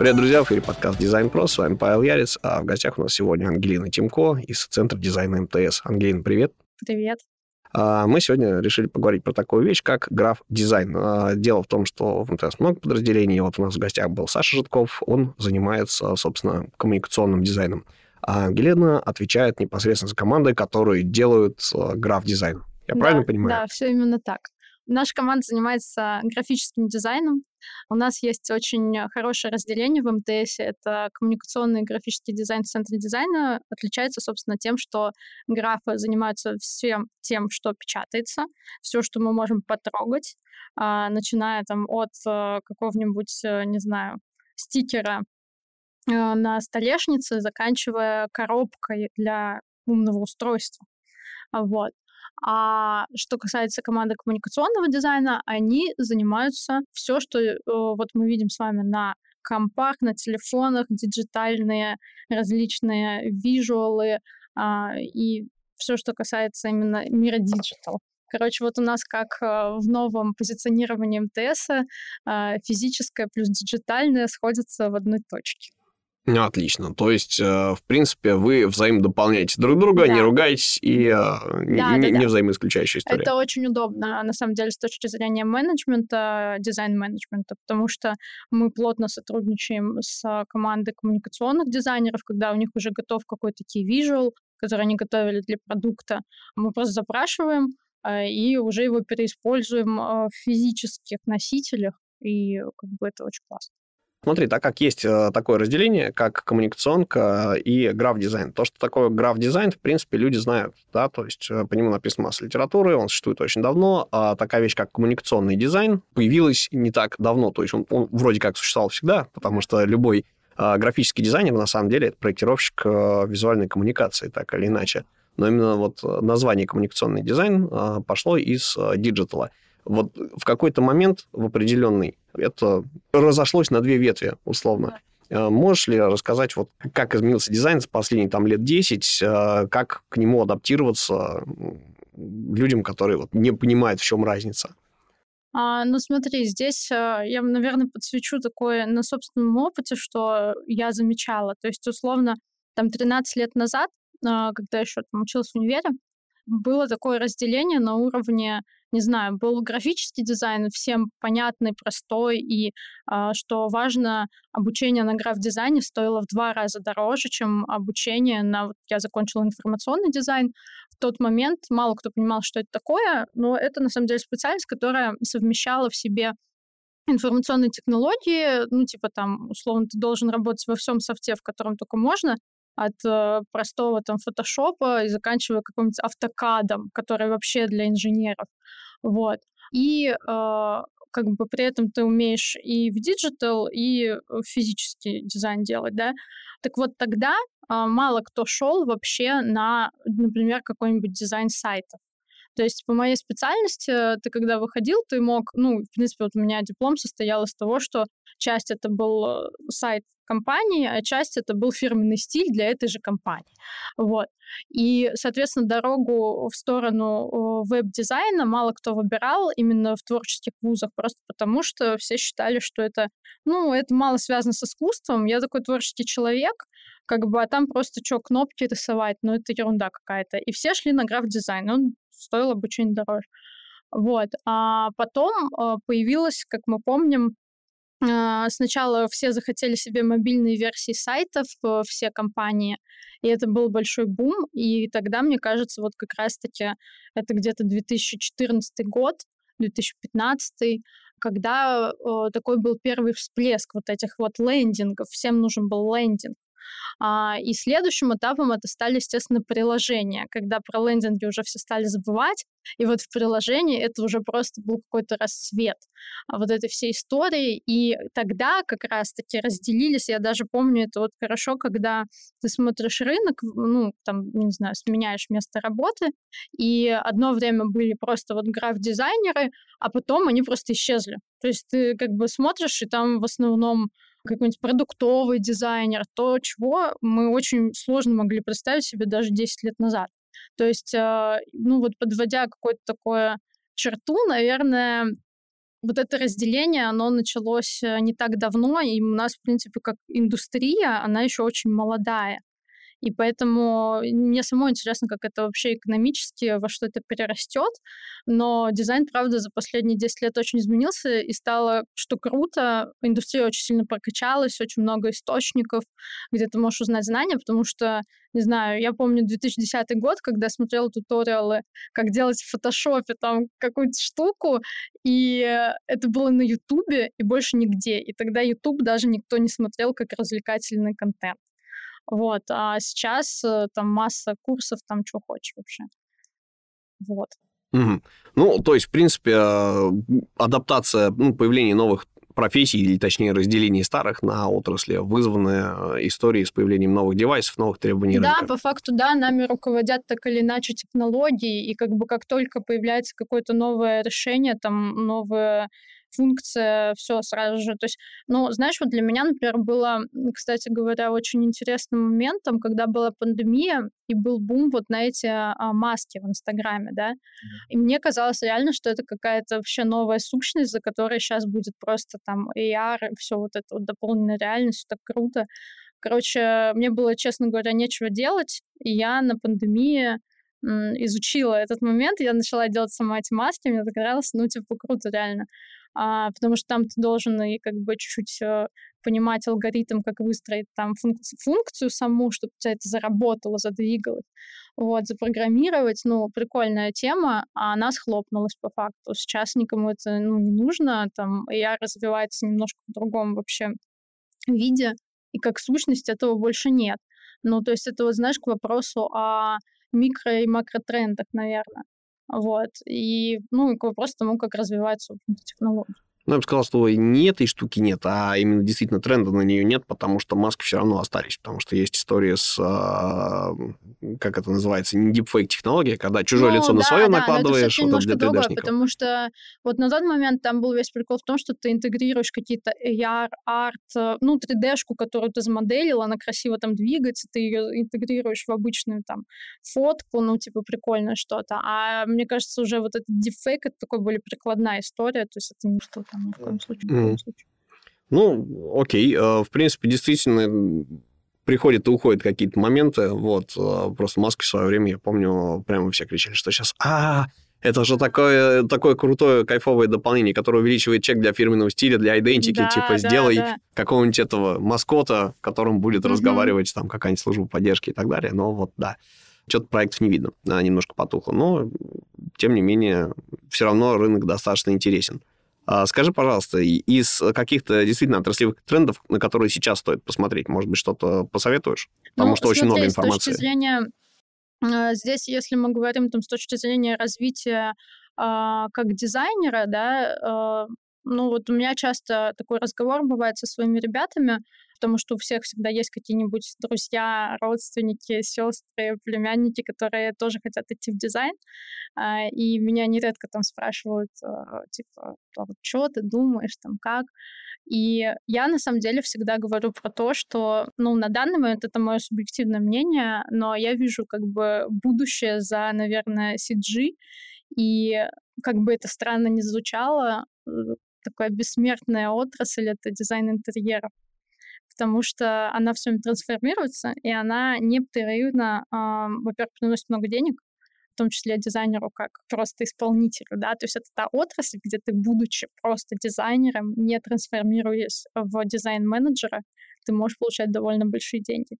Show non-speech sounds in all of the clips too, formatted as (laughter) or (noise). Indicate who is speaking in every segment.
Speaker 1: Привет, друзья, в эфире подкаст «Дизайн Про», с вами Павел Ярец, а в гостях у нас сегодня Ангелина Тимко из Центра дизайна МТС. Ангелина, привет.
Speaker 2: Привет.
Speaker 1: А, мы сегодня решили поговорить про такую вещь, как граф-дизайн. А, дело в том, что в МТС много подразделений. Вот у нас в гостях был Саша Житков. Он занимается, собственно, коммуникационным дизайном. А Ангелина отвечает непосредственно за команды, которые делают а, граф-дизайн. Я
Speaker 2: да,
Speaker 1: правильно понимаю?
Speaker 2: Да, все именно так. Наша команда занимается графическим дизайном. У нас есть очень хорошее разделение в МТС. Это коммуникационный графический дизайн в центре дизайна. Отличается, собственно, тем, что графы занимаются всем тем, что печатается, все, что мы можем потрогать, а, начиная там от э, какого-нибудь, э, не знаю, стикера э, на столешнице, заканчивая коробкой для умного устройства. Вот. А что касается команды коммуникационного дизайна, они занимаются все, что э, вот мы видим с вами на компах, на телефонах, digital ьные различные визуалы а, и все, что касается именно мира digital. Короче, вот у нас как э, в новом позиционировании МТС э, физическое плюс digital ьное сходятся в одной точке.
Speaker 1: Отлично. То есть, э, в принципе, вы взаимодополняете друг друга, да. не ругаетесь и э, да, не, да, не да. взаимоисключающая история.
Speaker 2: Это очень удобно, на самом деле, с точки зрения менеджмента, дизайн-менеджмента, потому что мы плотно сотрудничаем с командой коммуникационных дизайнеров, когда у них уже готов какой-то key visual, который они готовили для продукта. Мы просто запрашиваем э, и уже его переиспользуем в физических носителях, и как бы это очень классно.
Speaker 1: Смотри, так как есть э, такое разделение, как коммуникационка и граф-дизайн. То, что такое граф-дизайн, в принципе, люди знают, да, то есть э, по нему написано масса литературы, он существует очень давно, а такая вещь, как коммуникационный дизайн, появилась не так давно, то есть он, он вроде как существовал всегда, потому что любой а, графический дизайнер, на самом деле, это проектировщик а, визуальной коммуникации, так или иначе. Но именно вот название коммуникационный дизайн а, пошло из digital а вот в какой-то момент, в определенный, это разошлось на две ветви, условно. Э, можешь ли рассказать, вот, как изменился дизайн за последние там, лет 10, э, как к нему адаптироваться людям, которые вот, не понимают, в чем разница?
Speaker 2: А, ну, смотри, здесь а, я, наверное, подсвечу такое на собственном опыте, что я замечала. То есть, условно, там 13 лет назад, когда я еще там училась в универе, было такое разделение на уровне не знаю, был графический дизайн всем понятный, простой, и а, что важно, обучение на граф-дизайне стоило в два раза дороже, чем обучение на... Вот я закончила информационный дизайн. В тот момент мало кто понимал, что это такое, но это, на самом деле, специальность, которая совмещала в себе информационные технологии, ну, типа там, условно, ты должен работать во всем софте, в котором только можно, от э, простого там Photoshop а и заканчивая каким-нибудь AutoCAD ом, который вообще для инженеров. Вот. И э, как бы при этом ты умеешь и в digital, и в физический дизайн делать, да. Так вот тогда э, мало кто шел вообще на, например, какой-нибудь дизайн сайтов. То есть по моей специальности ты когда выходил, ты мог, ну, в принципе, вот у меня диплом состоял из того, что часть это был э, сайт компании, а часть это был фирменный стиль для этой же компании. Вот. И, соответственно, дорогу в сторону веб-дизайна мало кто выбирал именно в творческих вузах, просто потому что все считали, что это, ну, это мало связано с искусством. Я такой творческий человек, как бы, а там просто что, кнопки рисовать, ну, это ерунда какая-то. И все шли на граф-дизайн, он стоил обучение дороже. Вот. А потом э, появилась, как мы помним, а, Сначала все захотели себе мобильные версии сайтов, э, все компании, и это был большой бум. И тогда, мне кажется, вот как раз-таки это где-то 2014 год, 2015, когда э, такой был первый всплеск вот этих вот лендингов. Всем нужен был лендинг. А, и следующим этапом это стали, естественно, приложения, когда про лендинги уже все стали забывать, и вот в приложении это уже просто был какой-то рассвет а, вот этой всей истории. И тогда как раз-таки разделились, я даже помню это вот хорошо, когда ты смотришь рынок, ну, там, не знаю, сменяешь место работы, и одно время были просто вот граф-дизайнеры, а потом они просто исчезли. То есть ты как бы смотришь, и там в основном какой-нибудь продуктовый дизайнер, то, чего мы очень сложно могли представить себе даже 10 лет назад. То есть, а, ну вот подводя какое-то такое черту, наверное, вот это разделение, оно началось э, не так давно, и у нас, в принципе, как индустрия, она еще очень молодая. И поэтому мне самой интересно, как это вообще экономически, во что это перерастет. Но дизайн, правда, за последние 10 лет очень изменился, и стало, что круто, индустрия очень сильно прокачалась, очень много источников, где ты можешь узнать знания, потому что, не знаю, я помню 2010 год, когда смотрела туториалы, как делать в фотошопе там какую-то штуку, и это было на Ютубе и больше нигде. И тогда Ютуб даже никто не смотрел как развлекательный контент. Вот. А сейчас э, там масса курсов, там что хочешь вообще. Вот.
Speaker 1: Угу. Ну, то есть, в принципе, а, адаптация, ну, появление новых профессий, или точнее разделение старых на отрасли, вызванная а, историей с появлением новых девайсов, новых требований
Speaker 2: Да,
Speaker 1: рынка.
Speaker 2: по факту, да, нами руководят так или иначе технологии, и как бы как только появляется какое-то новое решение, там, новое функция, все сразу же. То есть, ну, знаешь, вот для меня, например, было, кстати говоря, очень интересным моментом, когда была пандемия, и был бум вот на эти а, маски в Инстаграме, да, и мне казалось реально, что это какая-то вообще новая сущность, за которой сейчас будет просто там AR, все вот это вот дополненная реальность, так круто. Короче, мне было, честно говоря, нечего делать, и я на пандемии изучила этот момент, я начала делать сама эти маски, мне это казалось, ну, типа, круто, реально а, потому что там ты должен и как бы чуть-чуть э, понимать алгоритм, как выстроить там функцию, функцию саму, чтобы у тебя это заработало, задвигалось. Вот, запрограммировать, ну, прикольная тема, а она схлопнулась по факту. Сейчас никому это ну, не нужно, там я развивается немножко в другом вообще виде, и как сущность этого больше нет. Ну, то есть это вот, знаешь, к вопросу о микро- и макротрендах, наверное. Вот. И, ну, и к вопросу тому, как развиваются технологии.
Speaker 1: Ну, я бы сказал, что не этой штуки нет, а именно действительно тренда на нее нет, потому что маски все равно остались. Потому что есть история с, а, как это называется, не deepfake технология, когда чужое ну, лицо да, на свое да, накладываешь,
Speaker 2: но это вот для другое, потому что вот на тот момент там был весь прикол в том, что ты интегрируешь какие-то AR, арт, ну, 3D-шку, которую ты замоделила, она красиво там двигается, ты ее интегрируешь в обычную там фотку, ну, типа, прикольное что-то. А мне кажется, уже вот этот deepfake, это такой более прикладная история, то есть это не что-то ни в коем случае. Ни в коем случае.
Speaker 1: Ну, окей. Э, в принципе, действительно, приходят и уходят какие-то моменты. Вот. Э, просто маски в свое время, я помню, прямо все кричали, что сейчас... А, это же такое, такое крутое, кайфовое дополнение, которое увеличивает чек для фирменного стиля, для идентики. Да, типа, да, сделай да. какого-нибудь этого маскота, которым будет угу. разговаривать там какая-нибудь служба поддержки и так далее. Но вот, да, что-то проектов не видно. Она немножко потухла. Но, тем не менее, все равно рынок достаточно интересен. А, скажи, пожалуйста, из каких-то действительно отраслевых трендов, на которые сейчас стоит посмотреть, может быть, что-то посоветуешь? Потому ну, что смотри, очень много информации.
Speaker 2: С точки зрения, а, здесь, если мы говорим там, с точки зрения развития а, как дизайнера, да, ну вот у меня часто такой разговор бывает со своими ребятами, потому что у всех всегда есть какие-нибудь друзья, родственники, сестры, племянники, которые тоже хотят идти в дизайн. А, и меня нередко там спрашивают, а, типа, «А что ты думаешь, там, как? И я на самом деле всегда говорю про то, что, ну, на данный момент это мое субъективное мнение, но я вижу как бы будущее за, наверное, CG, и как бы это странно не звучало, такая бессмертная отрасль — это дизайн интерьеров потому что она все время трансформируется, и она непрерывно, э, во-первых, приносит много денег, в том числе дизайнеру как просто исполнителю, да, то есть это та отрасль, где ты, будучи просто дизайнером, не трансформируясь в дизайн-менеджера, ты можешь получать довольно большие деньги.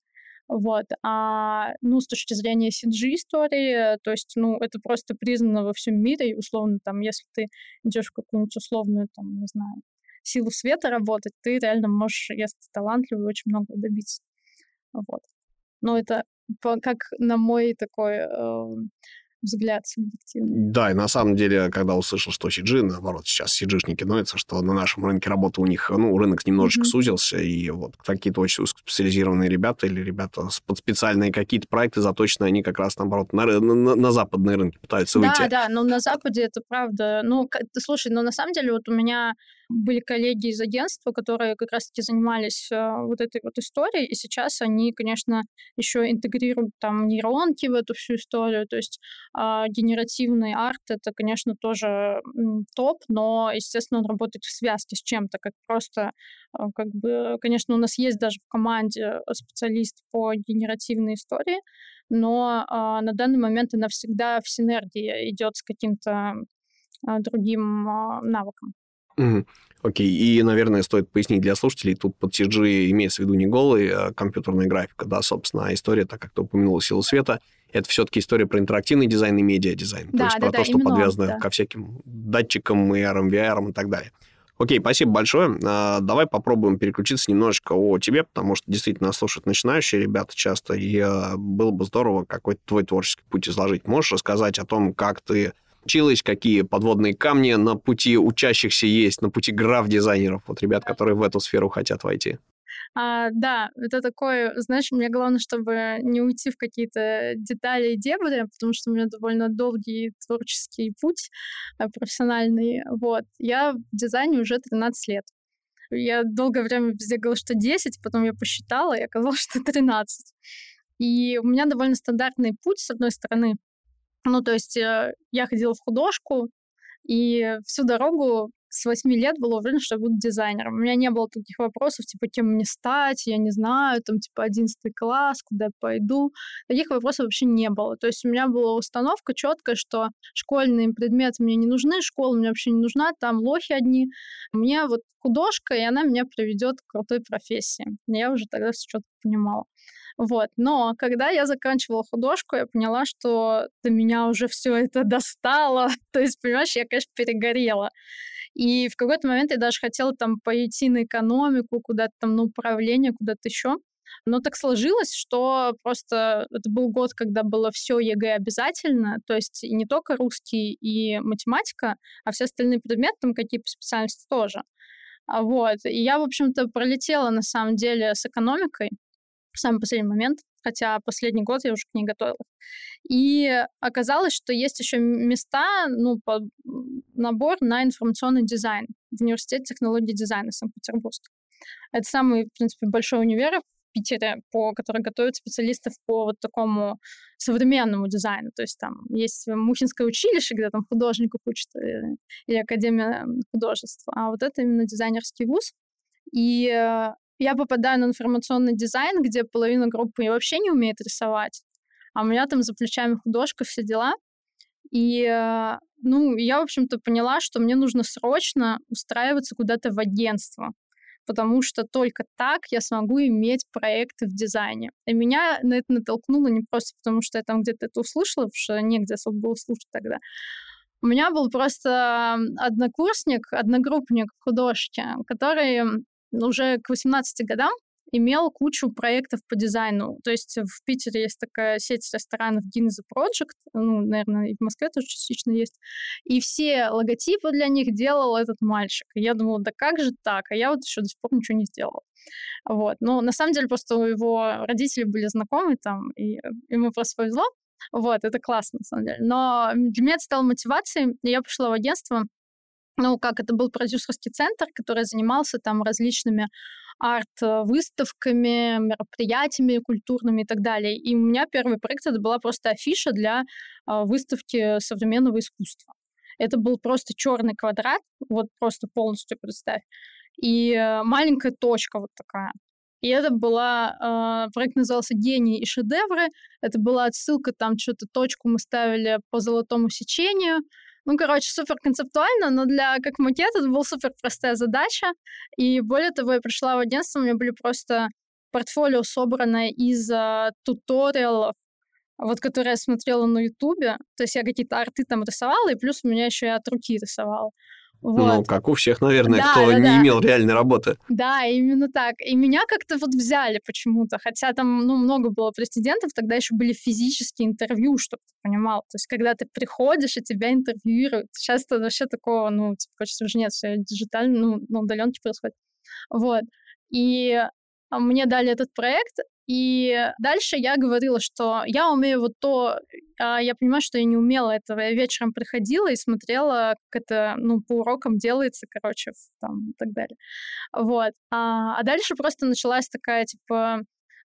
Speaker 2: Вот. А, ну, с точки зрения CG-истории, то есть, ну, это просто признано во всем мире, и, условно, там, если ты идешь в какую-нибудь условную, там, не знаю, силу света работать, ты реально можешь, если ты талантливый, очень много добиться. Вот. Но это как на мой такой э, взгляд субъективный.
Speaker 1: Да, и на самом деле, когда услышал, что CG, наоборот, сейчас CG-шники ноются, что на нашем рынке работы у них, ну, рынок немножечко mm-hmm. сузился, и вот какие-то очень специализированные ребята или ребята под специальные какие-то проекты заточены, они как раз, наоборот, на, на, на западные рынки пытаются
Speaker 2: да,
Speaker 1: выйти.
Speaker 2: Да, да, но на Западе это правда. Ну, слушай, но на самом деле вот у меня были коллеги из агентства, которые как раз-таки занимались э, вот этой вот историей, и сейчас они, конечно, еще интегрируют там нейронки в эту всю историю, то есть э, генеративный арт — это, конечно, тоже топ, но, естественно, он работает в связке с чем-то, как просто, э, как бы, конечно, у нас есть даже в команде специалист по генеративной истории, но э, на данный момент она всегда в синергии идет с каким-то э, другим э, навыком.
Speaker 1: Угу. Окей, и, наверное, стоит пояснить для слушателей, тут под CG имеется в виду не голый, а компьютерная графика, да, собственно, а история, так как ты упомянула «Силу света», это все-таки история про интерактивный дизайн и медиа-дизайн, да, то есть да, про да, то, что подвязано да. ко всяким датчикам, AR, VR и так далее. Окей, спасибо большое. А, давай попробуем переключиться немножечко о тебе, потому что действительно слушают начинающие ребята часто, и а, было бы здорово какой-то твой творческий путь изложить. Можешь рассказать о том, как ты училась, какие подводные камни на пути учащихся есть, на пути граф-дизайнеров, вот ребят, которые в эту сферу хотят войти?
Speaker 2: А, да, это такое, знаешь, мне главное, чтобы не уйти в какие-то детали и дебри, потому что у меня довольно долгий творческий путь э, профессиональный. Вот. Я в дизайне уже 13 лет. Я долгое время везде говорила, что 10, потом я посчитала, и оказалось, что 13. И у меня довольно стандартный путь, с одной стороны. Ну, то есть э, я ходила в художку, и всю дорогу с 8 лет было уверена, что я буду дизайнером. У меня не было таких вопросов, типа, кем мне стать, я не знаю, там, типа, 11 класс, куда я пойду. Таких вопросов вообще не было. То есть у меня была установка четкая, что школьные предметы мне не нужны, школа мне вообще не нужна, там лохи одни. Мне вот художка, и она меня приведет к крутой профессии. Я уже тогда все четко понимала. Вот. Но когда я заканчивала художку, я поняла, что до меня уже все это достало. (laughs) То есть, понимаешь, я, конечно, перегорела. И в какой-то момент я даже хотела там пойти на экономику, куда-то там на управление, куда-то еще. Но так сложилось, что просто это был год, когда было все ЕГЭ обязательно, то есть не только русский и математика, а все остальные предметы, там какие специальности тоже. А вот. И я, в общем-то, пролетела на самом деле с экономикой, в самый последний момент, хотя последний год я уже к ней готовилась. И оказалось, что есть еще места, ну, по набор на информационный дизайн в университете технологии дизайна Санкт-Петербург. Это самый, в принципе, большой универ в Питере, по, который готовит специалистов по вот такому современному дизайну. То есть там есть Мухинское училище, где там художников учат, э, или Академия художества. А вот это именно дизайнерский вуз. И э, я попадаю на информационный дизайн, где половина группы вообще не умеет рисовать, а у меня там за плечами художка, все дела. И, э, ну, я, в общем-то, поняла, что мне нужно срочно устраиваться куда-то в агентство, потому что только так я смогу иметь проекты в дизайне. И меня на это натолкнуло не просто потому, что я там где-то это услышала, потому что негде особо было слушать тогда. У меня был просто однокурсник, одногруппник в художке, который уже к 18 годам имел кучу проектов по дизайну. То есть в Питере есть такая сеть ресторанов Ginza Project, ну, наверное, и в Москве тоже частично есть. И все логотипы для них делал этот мальчик. Я думала, да как же так? А я вот еще до сих пор ничего не сделала. Вот. Но на самом деле просто у его родители были знакомы там, и ему просто повезло. Вот, это классно, на самом деле. Но для меня это стало мотивацией, и я пошла в агентство, ну, как это был продюсерский центр, который занимался там различными арт-выставками, мероприятиями культурными и так далее. И у меня первый проект это была просто афиша для э, выставки современного искусства. Это был просто черный квадрат, вот просто полностью представь, и э, маленькая точка вот такая. И это была... Э, проект назывался «Гении и шедевры». Это была отсылка, там что-то точку мы ставили по золотому сечению. Ну, короче, супер концептуально, но для как макет это была супер простая задача. И более того, я пришла в агентство, у меня были просто портфолио собранное из uh, туториалов, вот которые я смотрела на Ютубе. То есть я какие-то арты там рисовала, и плюс у меня еще и от руки рисовала.
Speaker 1: Ну, вот. Ну, как у всех, наверное, да, кто да, не да. имел реальной работы.
Speaker 2: Да, именно так. И меня как-то вот взяли почему-то, хотя там, ну, много было прецедентов, тогда еще были физические интервью, чтобы ты понимал. То есть, когда ты приходишь, и тебя интервьюируют. Сейчас это вообще такого, ну, типа, почти уже нет, все диджитально, ну, на удаленке происходит. Вот. И мне дали этот проект, И дальше я говорила, что я умею вот то, а я понимаю, что я не умела этого. Я вечером приходила и смотрела, как это, ну, по урокам делается, короче, там, и так далее. Вот. А, а дальше просто началась такая, типа,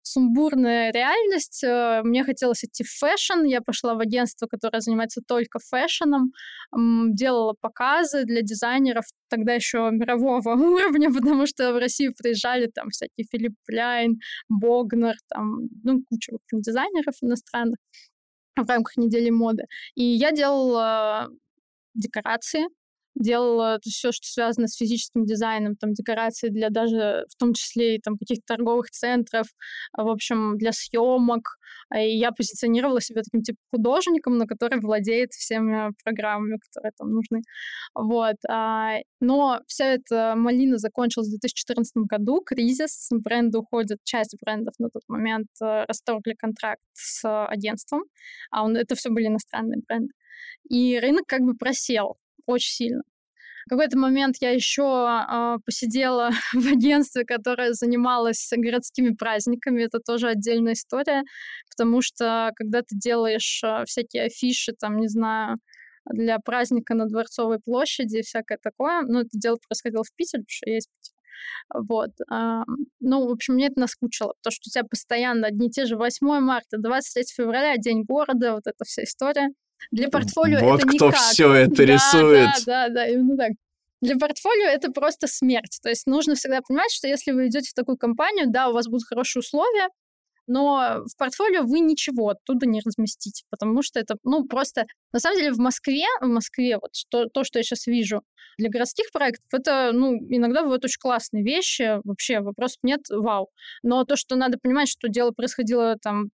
Speaker 2: сумбурная реальность. Э, мне хотелось идти в fashion. Я пошла в агентство, которое занимается только fashion ом. Делала показы для дизайнеров тогда еще мирового (laughs) уровня, потому что в Россию приезжали там всякие Филипп Пляйн, Богнер, там, ну, куча, общем, дизайнеров иностранных в рамках недели моды. И я делала декорации делала все, что связано с физическим дизайном, там, декорации для даже, в том числе, и там, каких-то торговых центров, а, в общем, для съемок. А, и я позиционировала себя таким, типа, художником, но который владеет всеми программами, которые там нужны. Вот. А, но вся эта малина закончилась в 2014 году, кризис, бренды уходят, часть брендов на тот момент э, расторгли контракт с агентством, а он, это все были иностранные бренды. И рынок как бы просел очень сильно. В какой-то момент я еще э, посидела (laughs) в агентстве, которое занималось городскими праздниками. Это тоже отдельная история, потому что когда ты делаешь э, всякие афиши, там, не знаю, для праздника на Дворцовой площади и всякое такое, ну, это дело происходило в Питере, потому что я из Питера. Вот. Ну, в общем, мне это наскучило, потому что у тебя постоянно одни и те же 8 марта, 23 февраля, День города, вот эта вся история. Для портфолио
Speaker 1: вот
Speaker 2: это
Speaker 1: кто
Speaker 2: никак.
Speaker 1: все это
Speaker 2: да,
Speaker 1: рисует.
Speaker 2: Да, да, да, именно так. Для портфолио это просто смерть. То есть нужно всегда понимать, что если вы идете в такую компанию, да, у вас будут хорошие условия, но в портфолио вы ничего оттуда не разместите, потому что это, ну, просто... На самом деле в Москве, в Москве вот что, то, что я сейчас вижу для городских проектов, это, ну, иногда бывают очень классные вещи, вообще вопросов нет, вау. Но то, что надо понимать, что дело происходило там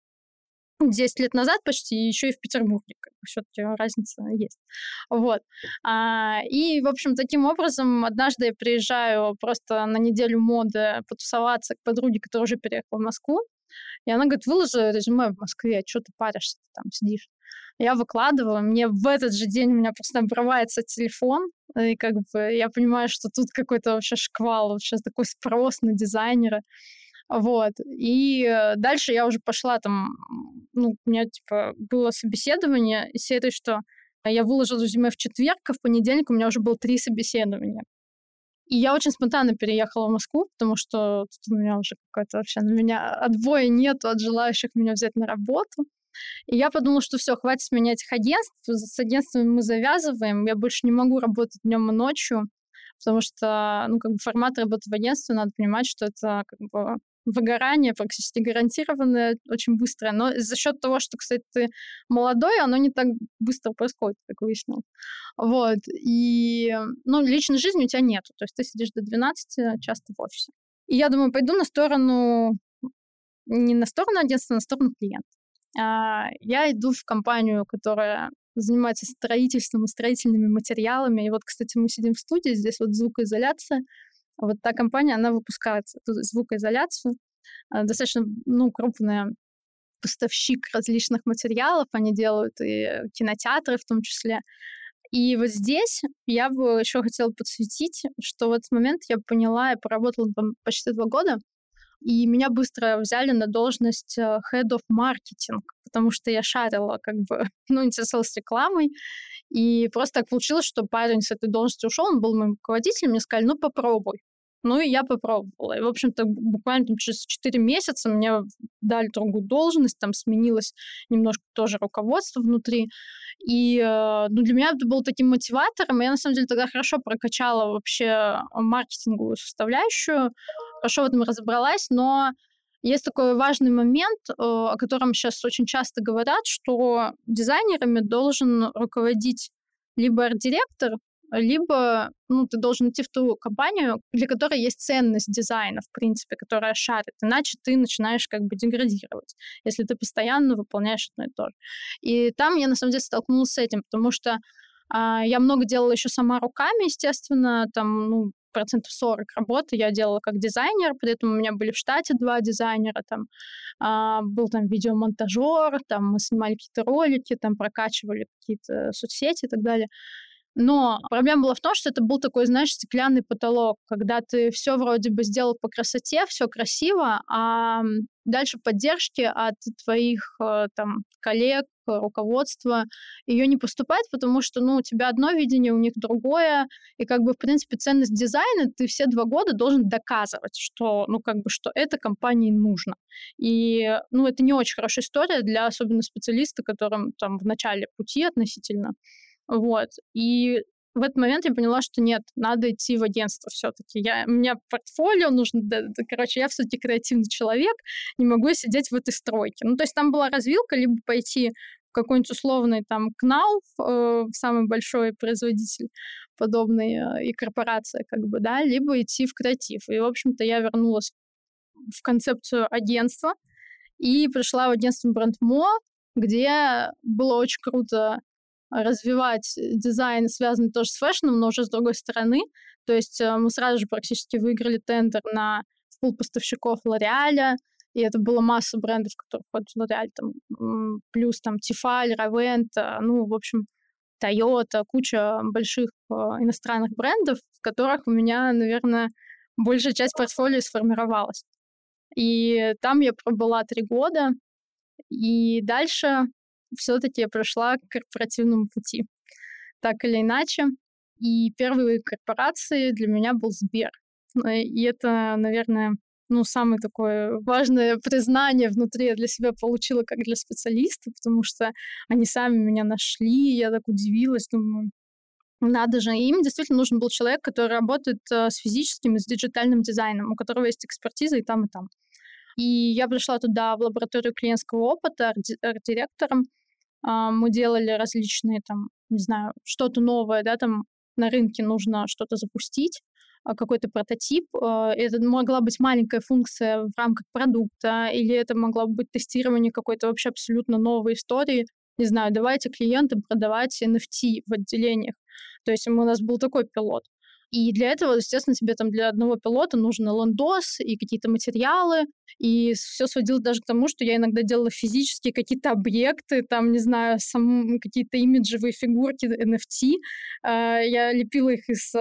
Speaker 2: 10 лет назад почти, еще и в Петербурге. Как бы все-таки разница есть. Вот. А, и, в общем, таким образом, однажды я приезжаю просто на неделю моды потусоваться к подруге, которая уже переехала в Москву. И она говорит, выложи резюме в Москве, что ты паришься, там сидишь. Я выкладываю, мне в этот же день у меня просто обрывается телефон, и как бы я понимаю, что тут какой-то вообще шквал, вообще такой спрос на дизайнера. Вот. И э, дальше я уже пошла там, ну, у меня, типа, было собеседование из серии, что я выложила резюме в четверг, а в понедельник у меня уже было три собеседования. И я очень спонтанно переехала в Москву, потому что тут у меня уже какой-то вообще на меня отбоя нету от желающих меня взять на работу. И я подумала, что все, хватит с меня этих агентств, с агентствами мы завязываем, я больше не могу работать днем и ночью, потому что, ну, как бы формат работы в агентстве, надо понимать, что это как бы выгорание практически гарантированное, очень быстрое. Но за счет того, что, кстати, ты молодой, оно не так быстро происходит, как выяснил. Вот. И, ну, личной жизни у тебя нет. То есть ты сидишь до 12 часто в офисе. И я думаю, пойду на сторону, не на сторону агентства, а на сторону клиента. А, я иду в компанию, которая занимается строительством и строительными материалами. И вот, кстати, мы сидим в студии, здесь вот звукоизоляция. Вот та компания, она выпускает звукоизоляцию, а, достаточно ну, крупная поставщик различных материалов, они делают и кинотеатры в том числе. И вот здесь я бы еще хотела подсветить, что в этот момент я поняла, я поработала там почти два года, и меня быстро взяли на должность э, Head of Marketing, потому что я шарила, как бы, (laughs) ну, интересовалась рекламой, и просто так получилось, что парень с этой должности ушел, он был моим руководителем, мне сказали, ну, попробуй. Ну, и я попробовала. И, в общем-то, буквально там, через 4 месяца мне дали другую должность, там сменилось немножко тоже руководство внутри. И э, ну, для меня это было таким мотиватором. Я, на самом деле, тогда хорошо прокачала вообще маркетинговую составляющую, хорошо в этом разобралась, но есть такой важный момент, э, о котором сейчас очень часто говорят, что дизайнерами должен руководить либо арт-директор, либо ну, ты должен идти в ту компанию, для которой есть ценность дизайна, в принципе, которая шарит. Иначе ты начинаешь как бы деградировать, если ты постоянно выполняешь одно и то же. И там я, на самом деле, столкнулась с этим, потому что а, я много делала еще сама руками, естественно, там, ну, процентов 40 работы я делала как дизайнер, при этом у меня были в штате два дизайнера, там а, был там видеомонтажер, там мы снимали какие-то ролики, там прокачивали какие-то соцсети и так далее. Но проблема была в том, что это был такой, знаешь, стеклянный потолок, когда ты все вроде бы сделал по красоте, все красиво, а дальше поддержки от твоих э, там коллег, руководства, ее не поступать, потому что, ну, у тебя одно видение, у них другое, и как бы, в принципе, ценность дизайна ты все два года должен доказывать, что, ну, как бы, что это компании нужно. И, ну, это не очень хорошая история для особенно специалиста, которым там в начале пути относительно. Вот. И в этот момент я поняла, что нет, надо идти в агентство все-таки. Я, у меня портфолио нужно, да, да, короче, я все-таки креативный человек, не могу сидеть в этой стройке. Ну, то есть там была развилка, либо пойти в какой-нибудь условный там КНАУ, э, самый большой производитель подобной э, и корпорация, как бы, да, либо идти в креатив. И, в общем-то, я вернулась в концепцию агентства и пришла в агентство Брендмо, где было очень круто развивать дизайн, связанный тоже с фэшном, но уже с другой стороны. То есть э, мы сразу же практически выиграли тендер на пул поставщиков Лореаля, и это было масса брендов, которые входят в Лореаль, там, плюс там Тифаль, Равент, ну, в общем, Toyota, куча больших э, иностранных брендов, в которых у меня, наверное, большая часть портфолио сформировалась. И там я пробыла три года, и дальше все-таки я прошла к корпоративному пути. Так или иначе. И первые корпорации для меня был Сбер. Э, и это, наверное, ну, самое такое важное признание внутри я для себя получила как для специалиста, потому что они сами меня нашли, я так удивилась, думаю, надо же. И им действительно нужен был человек, который работает э, с физическим и с диджитальным дизайном, у которого есть экспертиза и там, и там. И я пришла туда в лабораторию клиентского опыта арт-директором, мы делали различные там, не знаю, что-то новое, да, там на рынке нужно что-то запустить, а, какой-то прототип. А, это могла быть маленькая функция в рамках продукта, или это могло быть тестирование какой-то вообще абсолютно новой истории. Не знаю, давайте клиентам продавать NFT в отделениях. То есть у нас был такой пилот. И для этого, естественно, тебе там для одного пилота нужен лендос и какие-то материалы. И все сводилось даже к тому, что я иногда делала физические какие-то объекты, там, не знаю, сам, какие-то имиджевые фигурки NFT. А, я лепила их из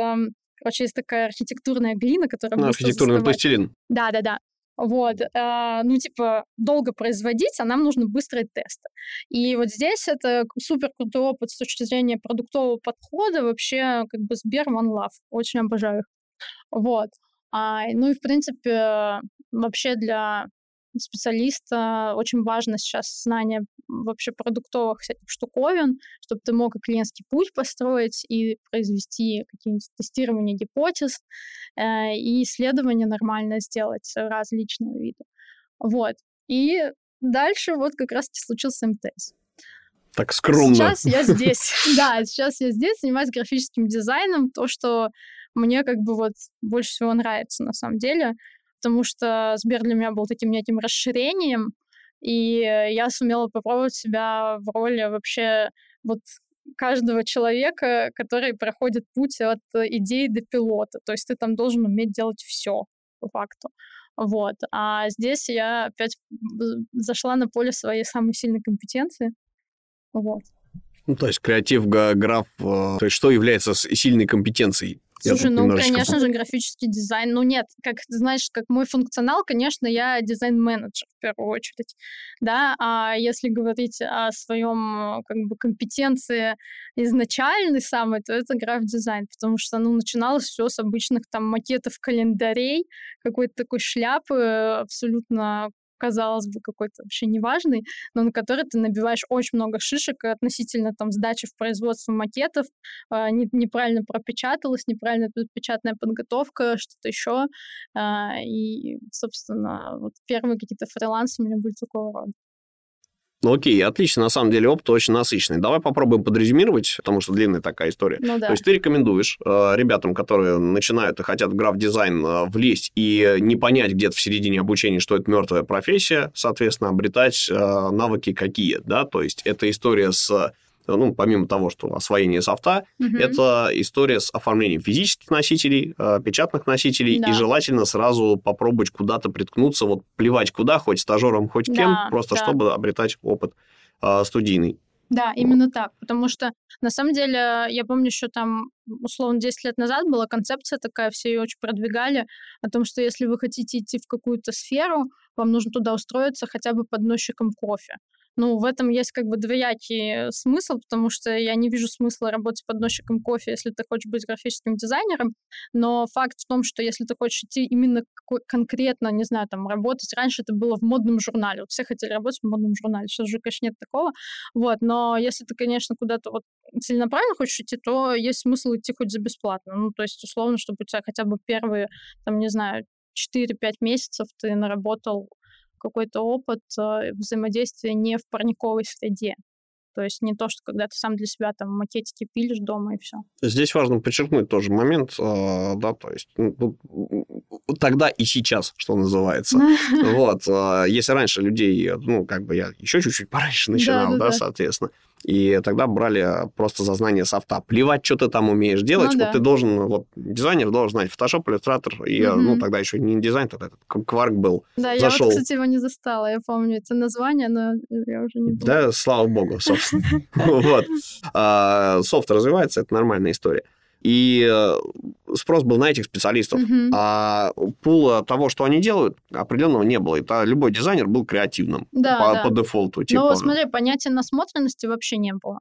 Speaker 2: Короче, есть такая архитектурная глина, которая...
Speaker 1: Ну, архитектурный пластилин.
Speaker 2: Да-да-да. Вот, э, ну, типа, долго производить, а нам нужно быстрые тесты. И вот здесь это супер крутой опыт с точки зрения продуктового подхода, вообще, как бы, Сбер One Love, очень обожаю их. Вот. А, ну и, в принципе, вообще для специалиста очень важно сейчас знание вообще продуктовых всяких штуковин, чтобы ты мог и клиентский путь построить, и произвести какие-нибудь тестирования гипотез, э, и исследования нормально сделать различного вида. Вот. И дальше вот как раз-таки случился МТС.
Speaker 1: Так скромно.
Speaker 2: Сейчас я здесь. (laughs) Да, сейчас я здесь, занимаюсь графическим дизайном, то, что мне как бы вот больше всего нравится на самом деле потому что Сбер для меня был таким неким расширением, и я сумела попробовать себя в роли вообще вот каждого человека, который проходит путь от идеи до пилота. То есть ты там должен уметь делать все по факту. Вот. А здесь я опять зашла на поле своей самой сильной компетенции. Вот.
Speaker 1: Ну, то есть креатив, граф, э, то есть что является сильной компетенцией?
Speaker 2: Слушай, ну, конечно же, графический дизайн. Ну, нет, как, знаешь, как мой функционал, конечно, я дизайн-менеджер в первую очередь, да, а если говорить о своем, как бы, компетенции изначальной самой, то это граф-дизайн, потому что, ну, начиналось все с обычных там макетов календарей, какой-то такой шляпы абсолютно казалось бы, какой-то вообще неважный, но на который ты набиваешь очень много шишек относительно там сдачи в производство макетов, э, не, неправильно пропечаталось, неправильно печатная подготовка, что-то еще. Э, а, и, собственно, вот первые какие-то фрилансы у меня были такого рода.
Speaker 1: Ну окей, отлично, на самом деле опыт очень насыщенный. Давай попробуем подрезюмировать, потому что длинная такая история.
Speaker 2: Ну, да.
Speaker 1: То есть ты рекомендуешь э, ребятам, которые начинают и хотят в граф-дизайн э, влезть и не понять где-то в середине обучения, что это мертвая профессия, соответственно, обретать э, навыки какие, да, то есть это история с ну, помимо того, что освоение софта, угу. это история с оформлением физических носителей, э, печатных носителей, да. и желательно сразу попробовать куда-то приткнуться, вот плевать куда, хоть стажером, хоть да, кем, просто да. чтобы обретать опыт э, студийный.
Speaker 2: Да, именно так. Потому что, на самом деле, я помню еще там, условно, 10 лет назад была концепция такая, все ее очень продвигали, о том, что если вы хотите идти в какую-то сферу, вам нужно туда устроиться хотя бы подносчиком кофе. Ну, в этом есть как бы двоякий смысл, потому что я не вижу смысла работать подносчиком кофе, если ты хочешь быть графическим дизайнером, но факт в том, что если ты хочешь идти именно конкретно, не знаю, там, работать, раньше это было в модном журнале, вот все хотели работать в модном журнале, сейчас же, конечно, нет такого, вот, но если ты, конечно, куда-то вот целенаправленно хочешь идти, то есть смысл идти хоть за бесплатно, ну, то есть, условно, чтобы у тебя хотя бы первые, там, не знаю, 4-5 месяцев ты наработал какой-то опыт э, взаимодействия не в парниковой среде. То есть не то, что когда ты сам для себя там макетики пилишь дома и все.
Speaker 1: Здесь важно подчеркнуть тоже момент, э, да, то есть ну, тогда и сейчас, что называется. (laughs) Вот, э, если раньше людей, ну, как бы я еще чуть-чуть пораньше начинал, да, соответственно, и тогда брали просто за знание софта. Плевать, что ты там умеешь делать. Ну, вот да. ты должен, вот дизайнер должен знать Photoshop, Illustrator. И, угу. ну, тогда еще не дизайн, тогда этот Quark был.
Speaker 2: Да, Зашел. я вот, кстати, его не застала. Я помню это название, но я уже не помню.
Speaker 1: Да, слава богу, собственно. (laughs) Вот. А, софт развивается, это нормальная история и э, спрос был на этих специалистов. Mm-hmm. А пула того, что они делают, определенного не было. Это любой дизайнер был креативным да, по, да. по дефолту.
Speaker 2: Типа... Но смотри, понятия насмотренности вообще не было.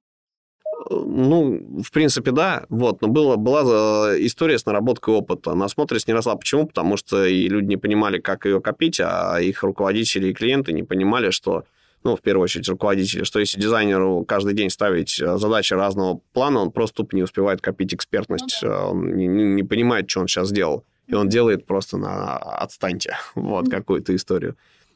Speaker 1: Ну, в принципе, да. Вот. Но было, была э, история с наработкой опыта. Насмотренность не росла. Почему? Потому что и люди не понимали, как ее копить, а их руководители и клиенты не понимали, что ну, в первую очередь, руководители, что если дизайнеру каждый день ставить э, задачи разного плана, он просто тупо не успевает копить экспертность, ну, да. он не, не понимает, что он сейчас сделал. И он делает просто на отстаньте, (laughs) вот, какую-то историю.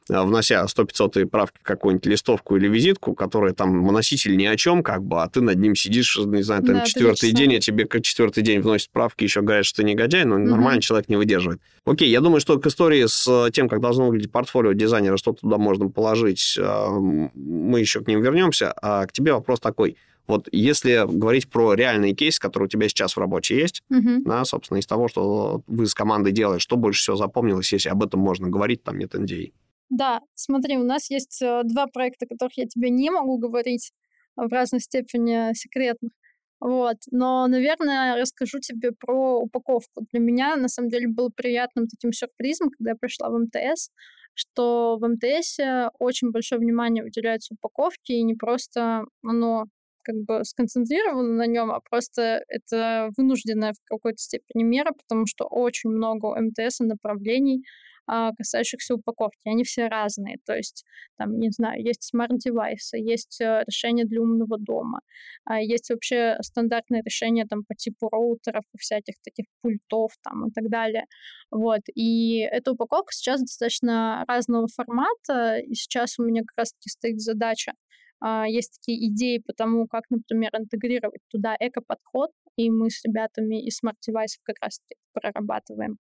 Speaker 1: Э, внося 100-500 правки какую-нибудь листовку или визитку, которая там носитель ни о чем, как бы, а ты над ним сидишь, не знаю, там да, четвертый день, а тебе как четвертый день вносит правки, еще говорят, что ты негодяй, но угу. нормальный человек не выдерживает. Окей, я думаю, что к истории с тем, как должно выглядеть портфолио дизайнера, что туда можно положить, э, мы еще к ним вернемся. А к тебе вопрос такой. Вот если говорить про реальный кейс, который у тебя сейчас в работе есть, uh да, собственно, из того, что вы с командой делаете, что больше всего запомнилось, если об этом можно говорить, там нет NDA?
Speaker 2: Да, смотри, у нас есть э, два проекта, о которых я тебе не могу говорить в разной степени секретных. Вот. Но, наверное, расскажу тебе про упаковку. Для меня, на самом деле, был приятным таким сюрпризом, когда я пришла в МТС, что в МТС очень большое внимание уделяется упаковке, и не просто оно как бы сконцентрировано на нем, а просто это вынужденная в какой-то степени мера, потому что очень много у МТС направлений, а, касающихся упаковки. Они все разные. То есть, там, не знаю, есть смарт-девайсы, есть э, решения для умного дома, а есть вообще стандартные решения там по типу роутеров и всяких таких пультов там и так далее. Вот. И эта упаковка сейчас достаточно разного формата, и сейчас у меня как раз-таки стоит задача Uh, есть такие идеи по тому, как, например, интегрировать туда эко-подход, и мы с ребятами из Device как раз прорабатываем.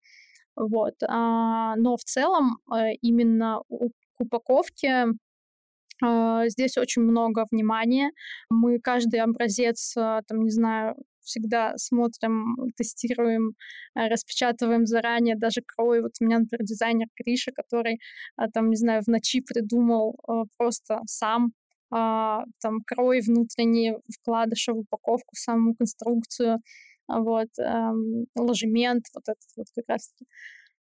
Speaker 2: Вот. А, но в целом э, именно к упаковке а, здесь очень много внимания. Мы каждый образец, а, там, не знаю, всегда смотрим, тестируем, распечатываем заранее, даже крой. Вот у меня, например, дизайнер Криша, который, там, не знаю, в ночи придумал просто сам там крой внутренний вкладыша в упаковку, саму конструкцию, вот, эм, ложемент, вот этот вот как раз -таки.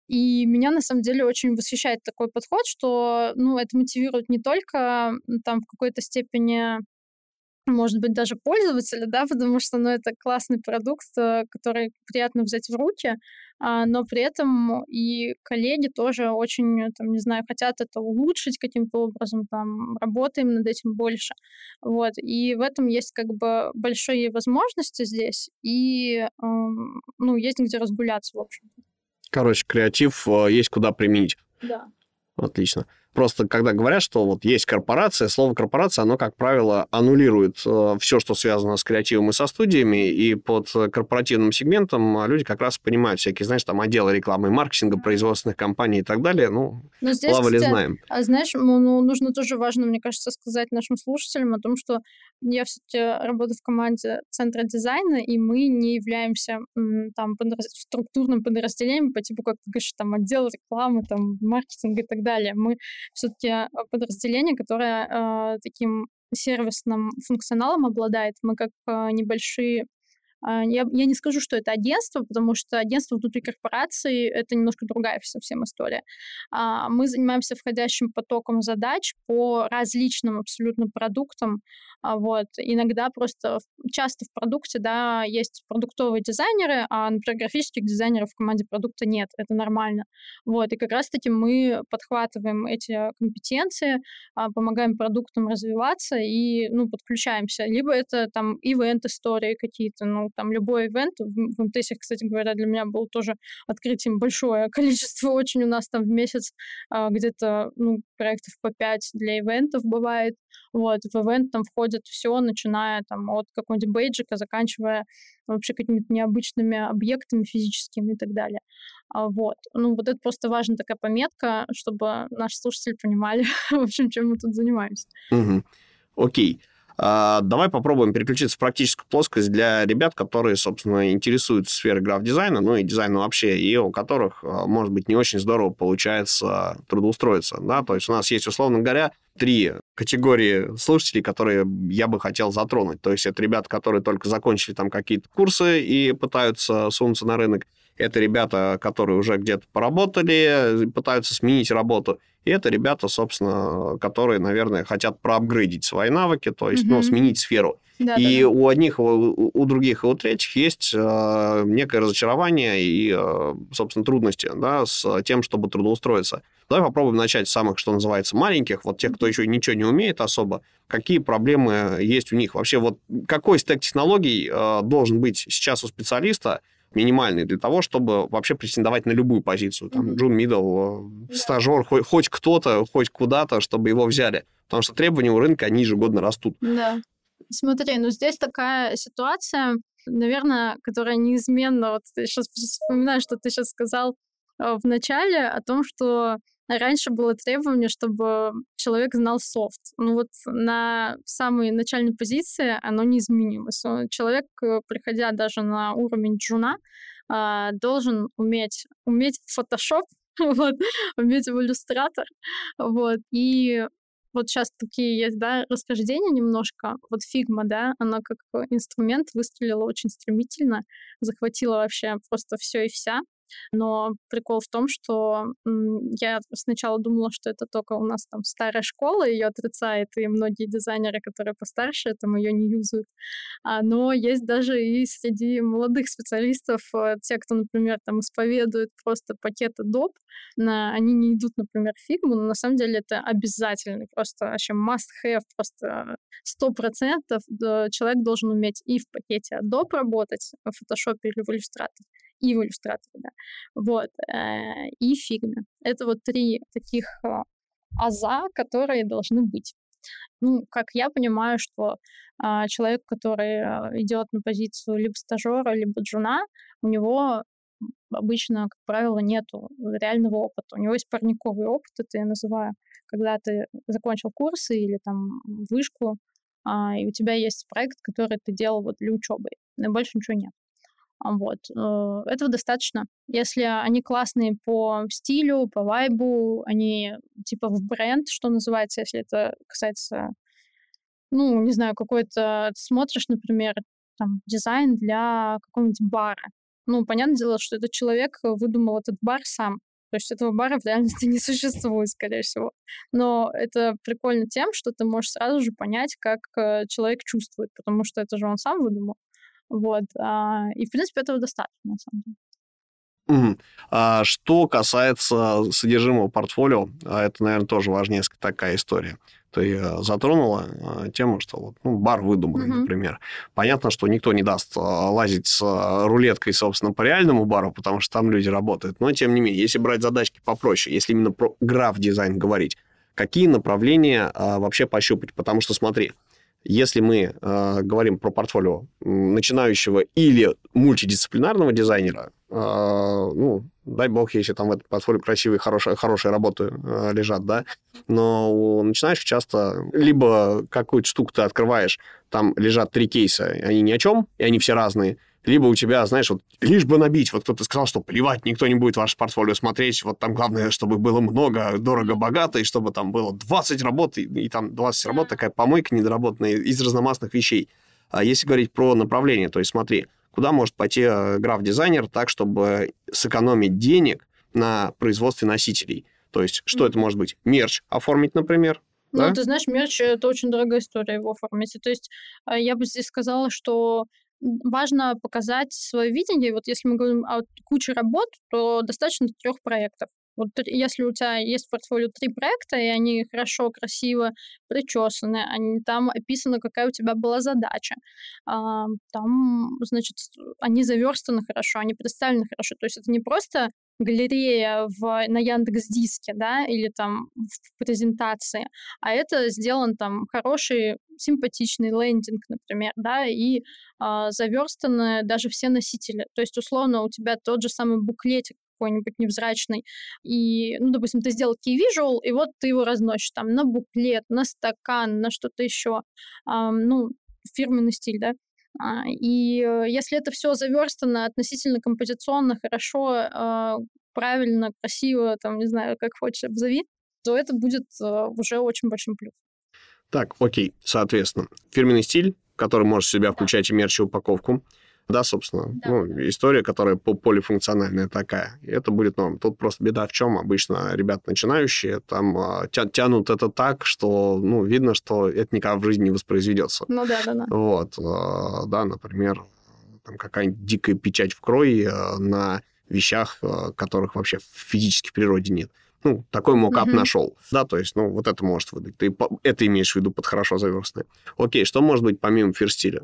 Speaker 2: И меня на самом деле очень восхищает такой подход, что, ну, это мотивирует не только там в какой-то степени может быть, даже пользователя, да, потому что, ну, это классный продукт, э, который приятно взять в руки, а, но при этом и коллеги тоже очень, там, не знаю, хотят это улучшить каким-то образом, там, работаем над этим больше, вот, и в этом есть как бы большие возможности здесь, и, ну, есть где разгуляться, в общем
Speaker 1: Короче, креатив э, есть куда применить.
Speaker 2: Да.
Speaker 1: Отлично. Просто когда говорят, что вот есть корпорация, слово корпорация, оно, как правило, аннулирует э, все, что связано с креативом и со студиями, и под корпоративным сегментом а, люди как раз понимают всякие, знаешь, там отделы рекламы и маркетинга, производственных компаний и так далее. Ну, Но здесь, плавали, кстати, знаем.
Speaker 2: А знаешь, ну, нужно тоже важно, мне кажется, сказать нашим слушателям о том, что я все-таки работаю в команде Центра дизайна, и мы не являемся там подраз... структурным подразделением по типу, как ты говоришь, там отдел рекламы, там маркетинга и так далее. Мы все-таки а, подразделение, которое э, таким сервисным функционалом обладает. Мы как э, небольшие а, я, я не скажу, что это агентство, потому что агентство внутри корпорации — это немножко другая совсем история. А, мы занимаемся входящим потоком задач по различным абсолютно продуктам. А, вот. Иногда просто, часто в продукте, да, есть продуктовые дизайнеры, а, например, графических дизайнеров в команде продукта нет. Это нормально. Вот. И как раз-таки мы подхватываем эти компетенции, помогаем продуктам развиваться и, ну, подключаемся. Либо это там ивент-истории какие-то, ну, там любой ивент. В, в МТС, кстати говоря, для меня был тоже открытием большое (laughs) количество очень у нас там в месяц а, где-то ну, проектов по 5 для ивентов бывает. Вот, в ивент там входит все, начиная там от какого-нибудь бейджика, заканчивая вообще какими-то необычными объектами физическими и так далее. А, вот. Ну, вот это просто важная такая пометка, чтобы наши слушатели понимали, (laughs) в общем, чем мы тут занимаемся.
Speaker 1: Угу. Окей. А, давай попробуем переключиться в практическую плоскость для ребят, которые, собственно, интересуются сферой граф-дизайна, ну и дизайна вообще, и у которых, а, может быть, не очень здорово получается трудоустроиться. Да? То есть у нас есть, условно говоря, три категории слушателей, которые я бы хотел затронуть. То есть это ребята, которые только закончили там какие-то курсы и пытаются сунуться на рынок. Это ребята, которые уже где-то поработали, пытаются сменить работу. И это ребята, собственно, которые, наверное, хотят проапгрейдить свои навыки, то есть, угу. ну, сменить сферу. Да, и да, да. у одних, у, у других и у третьих есть э, некое разочарование и, э, собственно, трудности да, с тем, чтобы трудоустроиться. Давай попробуем начать с самых, что называется, маленьких, вот тех, кто еще ничего не умеет особо. Какие проблемы есть у них? Вообще, вот какой стек технологий э, должен быть сейчас у специалиста, минимальный для того, чтобы вообще претендовать на любую позицию. Там джун, мидл, стажер, хоть, хоть кто-то, хоть куда-то, чтобы его взяли. Потому что требования у рынка, они ежегодно растут.
Speaker 2: Да. Смотри, ну здесь такая ситуация, наверное, которая неизменно... Вот ты сейчас вспоминаю, что ты сейчас сказал э, в начале о том, что Раньше было требование, чтобы человек знал софт. Ну вот на самой начальной позиции оно не изменилось. Человек, э, приходя даже на уровень джуна, а, должен уметь, уметь Photoshop, (laughs) вот, уметь в иллюстратор, вот, и вот сейчас такие есть, да, расхождения немножко. Вот Figma, да, она как инструмент выстрелила очень стремительно, захватила вообще просто все и вся. Но прикол в том, что я сначала думала, что это только у нас там старая школа ее отрицает, и многие дизайнеры, которые постарше, там ее не юзают. А, но есть даже и среди молодых специалистов э, те, кто, например, там исповедует просто пакет доп, они не идут, например, в фигму, но на самом деле это обязательно, просто вообще must-have, просто сто процентов человек должен уметь и в пакете Adobe работать, в Photoshop или в Illustrator, и в иллюстраторе, да. Вот. Э, и фигме. Это вот три таких а, аза, которые должны быть. Ну, как я понимаю, что а, человек, который а, идет на позицию либо стажера, либо джуна, у него обычно, как правило, нету реального опыта. У него есть парниковый опыт, это я называю, когда ты закончил курсы или там вышку, а, и у тебя есть проект, который ты делал вот для учебы, но больше ничего нет. Вот. Э, этого достаточно. Если они классные по стилю, по вайбу, они типа в бренд, что называется, если это касается, ну, не знаю, какой-то... Ты смотришь, например, там, дизайн для какого-нибудь бара. Ну, понятное дело, что этот человек выдумал этот бар сам. То есть этого бара в реальности (laughs) не существует, скорее всего. Но это прикольно тем, что ты можешь сразу же понять, как э, человек чувствует, потому что это же он сам выдумал. Вот. А, и, в принципе, этого достаточно, на самом деле.
Speaker 1: Угу. А что касается содержимого портфолио, а это, наверное, тоже важнее такая история. Ты затронула тему, что вот, ну, бар выдуманный, угу. например. Понятно, что никто не даст лазить с рулеткой, собственно, по реальному бару, потому что там люди работают. Но, тем не менее, если брать задачки попроще, если именно про граф-дизайн говорить, какие направления а, вообще пощупать? Потому что, смотри, если мы э, говорим про портфолио начинающего или мультидисциплинарного дизайнера, э, ну, дай бог, если там в этом портфолио красивые, хорошие, хорошие работы э, лежат, да, но у начинающих часто либо какую-то штуку ты открываешь, там лежат три кейса, они ни о чем, и они все разные, либо у тебя, знаешь, вот лишь бы набить, вот кто-то сказал, что плевать, никто не будет ваше портфолио смотреть, вот там главное, чтобы было много, дорого, богато, и чтобы там было 20 работ, и, и там 20 работ, такая помойка недоработанная из разномастных вещей. А если говорить про направление, то есть смотри, куда может пойти э, граф-дизайнер так, чтобы сэкономить денег на производстве носителей? То есть, что mm-hmm. это может быть? Мерч оформить, например,
Speaker 2: ну, да? ты знаешь, мерч – это очень дорогая история его оформить. То есть э, я бы здесь сказала, что важно показать свое видение. Вот если мы говорим о куче работ, то достаточно трех проектов. Вот если у тебя есть в портфолио три проекта, и они хорошо, красиво причесаны, они, там описано, какая у тебя была задача, а, там, значит, они заверстаны хорошо, они представлены хорошо. То есть это не просто галерея в, на Яндекс Диске, да, или там в презентации, а это сделан там хороший, симпатичный лендинг, например, да, и а, заверстаны даже все носители. То есть, условно, у тебя тот же самый буклетик какой-нибудь невзрачный, и, ну, допустим, ты сделал key visual, и вот ты его разносишь там на буклет, на стакан, на что-то еще, а, ну, фирменный стиль, да, и э, если это все заверстано относительно композиционно, хорошо, а, правильно, красиво, там, не знаю, как хочешь, обзови, то это будет э, уже очень большим плюсом.
Speaker 1: Так, окей, соответственно, фирменный стиль, который может в себя включать и мерч, и упаковку, да, собственно, да. Ну, история, которая полифункциональная такая. И это будет норм. Тут просто беда в чем? Обычно ребята начинающие там а, тя тянут это так, что, ну, видно, что это никогда в жизни не воспроизведется.
Speaker 2: Ну да, да, да.
Speaker 1: Вот, а, да, например, там какая-нибудь дикая печать в крое а, на вещах, которых вообще физически в природе нет. Ну, такой мокап mm-hmm. нашел. Да, то есть, ну, вот это может выдать. Ты это имеешь в виду под хорошо заверстное. Окей, что может быть помимо фирстиля?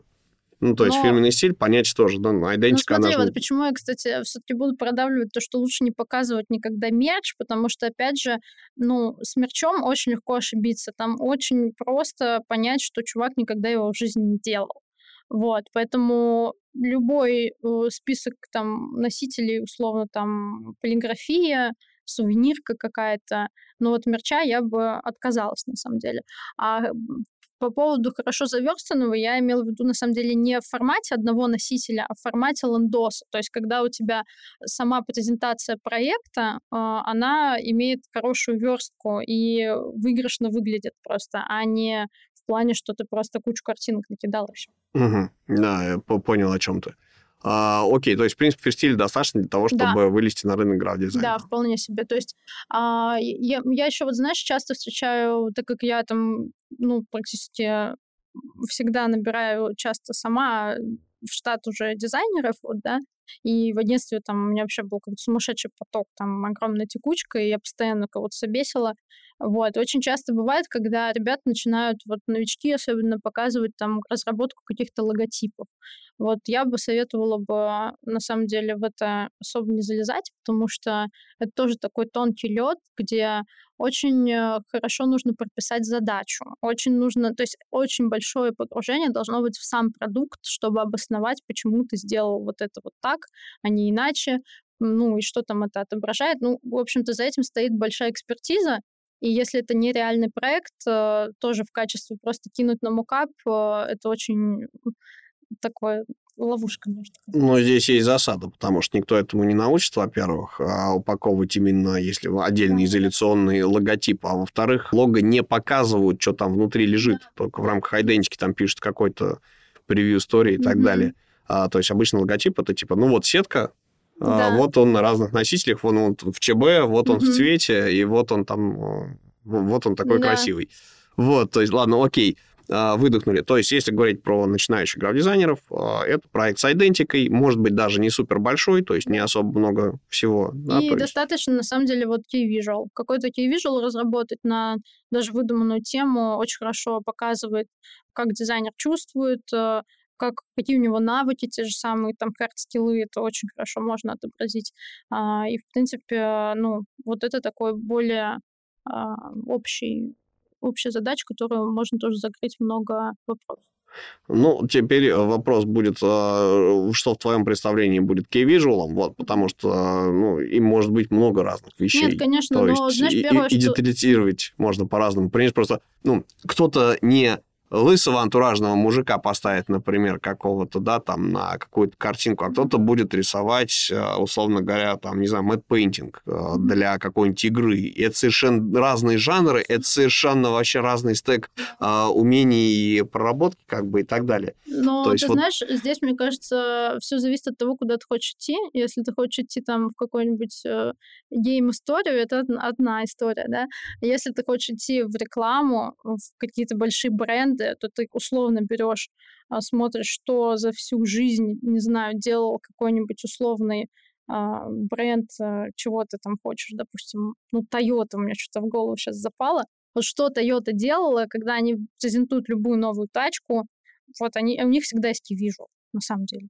Speaker 1: Ну, то есть Но... фирменный стиль понять тоже, да, ну, идентика...
Speaker 2: Ну, смотри, она... вот почему я, кстати, все-таки буду продавливать то, что лучше не показывать никогда мерч, потому что, опять же, ну, с мерчом очень легко ошибиться. Там очень просто понять, что чувак никогда его в жизни не делал. Вот, поэтому любой э, список там носителей, условно, там, полиграфия, сувенирка какая-то, но вот мерча я бы отказалась, на самом деле. А по поводу хорошо заверстанного я имела в виду, на самом деле, не в формате одного носителя, а в формате лендоса. То есть, когда у тебя сама презентация проекта, а, она имеет хорошую верстку и выигрышно выглядит просто, а не в плане, что ты просто кучу картинок накидал и все.
Speaker 1: Угу. Да, я понял, о чем ты. А, окей, то есть, в принципе, ферстиль достаточно для того, чтобы да. вылезти на рынок граф-дизайна.
Speaker 2: Да, вполне себе. То есть а, я, я еще, вот знаешь, часто встречаю, так как я там, ну, практически всегда набираю часто сама в штат уже дизайнеров, вот, да, и в агентстве там у меня вообще был какой-то сумасшедший поток, там огромная текучка, и я постоянно кого-то собесила. Вот. Очень часто бывает, когда ребята начинают, вот новички особенно, показывать там разработку каких-то логотипов. Вот я бы советовала бы на самом деле в это особо не залезать, потому что это тоже такой тонкий лед, где очень э, хорошо нужно прописать задачу. Очень нужно, то есть очень большое погружение должно быть в сам продукт, чтобы обосновать, почему ты сделал вот это вот так, а не иначе. Ну и что там это отображает. Ну, в общем-то, за этим стоит большая экспертиза, и если это нереальный проект, э, тоже в качестве просто кинуть на мукап, э, это очень такое ловушка,
Speaker 1: сказать. Но здесь есть засада, потому что никто этому не научит, во-первых, а упаковывать именно, если отдельный изоляционный логотип, а во-вторых, лого не показывают, что там внутри лежит, только в рамках идентики там пишут какой-то превью истории и так mm-hmm. далее. А, то есть обычно логотип это типа, ну вот сетка, да. а, вот он на разных носителях, вон он в ЧБ, вот он mm-hmm. в цвете, и вот он там, вот он такой да. красивый. Вот, то есть, ладно, окей. А, выдохнули. То есть, если говорить про начинающих граф-дизайнеров, а, это проект с идентикой, может быть, даже не супер большой, то есть не особо много всего.
Speaker 2: Да, и достаточно, есть... на самом деле, вот key visual. Какой-то key visual разработать на даже выдуманную тему очень хорошо показывает, как дизайнер чувствует, э, как, какие у него навыки, те же самые там хард-скиллы, это очень хорошо можно отобразить. А, и, в принципе, ну, вот это такой более общий общая задача, которую можно тоже закрыть много вопросов.
Speaker 1: Ну, теперь вопрос будет, а, что в твоем представлении будет key-visual, вот, потому что, ну, им может быть много разных вещей.
Speaker 2: Нет, конечно,
Speaker 1: То
Speaker 2: но,
Speaker 1: есть
Speaker 2: знаешь, первое,
Speaker 1: и, что... идентифицировать можно по-разному. Понимаешь, просто, ну, кто-то не лысого антуражного мужика поставить, например, какого-то, да, там, на какую-то картинку, а кто-то будет рисовать, э, условно говоря, там, не знаю, мэтт-пейнтинг для какой-нибудь игры. И это совершенно разные жанры, это совершенно вообще разный стек э, умений и проработки, как бы, и так далее.
Speaker 2: Но, То есть, ты вот... знаешь, здесь, мне кажется, все зависит от того, куда ты хочешь идти. Если ты хочешь идти там в какой-нибудь э, гейм-историю, это одна история, да. Если ты хочешь идти в рекламу, в какие-то большие бренды, то ты условно берешь, а, смотришь, что за всю жизнь, не знаю, делал какой-нибудь условный а, бренд, а, чего ты там хочешь, допустим, ну, Toyota у меня что-то в голову сейчас запало. Вот что Toyota делала, когда они презентуют любую новую тачку, вот они, у них всегда есть visual, на самом деле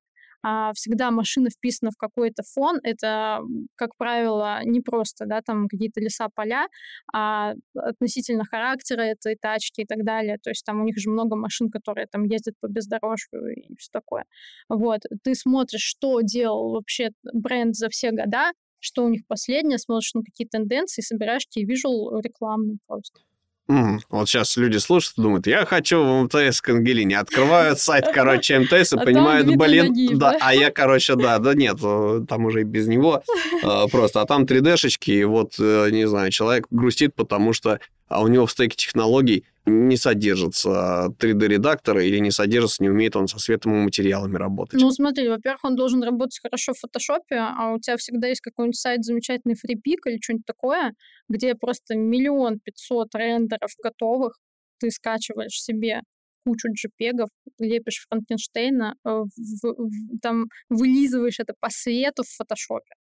Speaker 2: всегда машина вписана в какой-то фон. Это, как правило, не просто, да, там какие-то леса, поля, а относительно характера этой тачки и так далее. То есть там у них же много машин, которые там ездят по бездорожью и все такое. Вот. Ты смотришь, что делал вообще бренд за все года, что у них последнее, смотришь на какие тенденции, собираешь тебе вижу рекламный просто.
Speaker 1: Угу. Вот сейчас люди слушают и думают, я хочу в МТС к Ангелине. Открывают сайт, (laughs) короче, МТС и а понимают, блин, да, а я, короче, да, да нет, э, там уже и без него (laughs) э, просто. А там 3D-шечки, и вот, э, не знаю, человек грустит, потому что а у него в стеке технологий не содержится 3D-редактора или не содержится, не умеет он со светом и материалами работать.
Speaker 2: Ну, смотри, во-первых, он должен работать хорошо в фотошопе, а у тебя всегда есть какой-нибудь сайт замечательный фрипик или что-нибудь такое, где просто миллион пятьсот рендеров готовых, ты скачиваешь себе кучу джипегов, лепишь Франкенштейна, э, в, в, там вылизываешь это по свету в фотошопе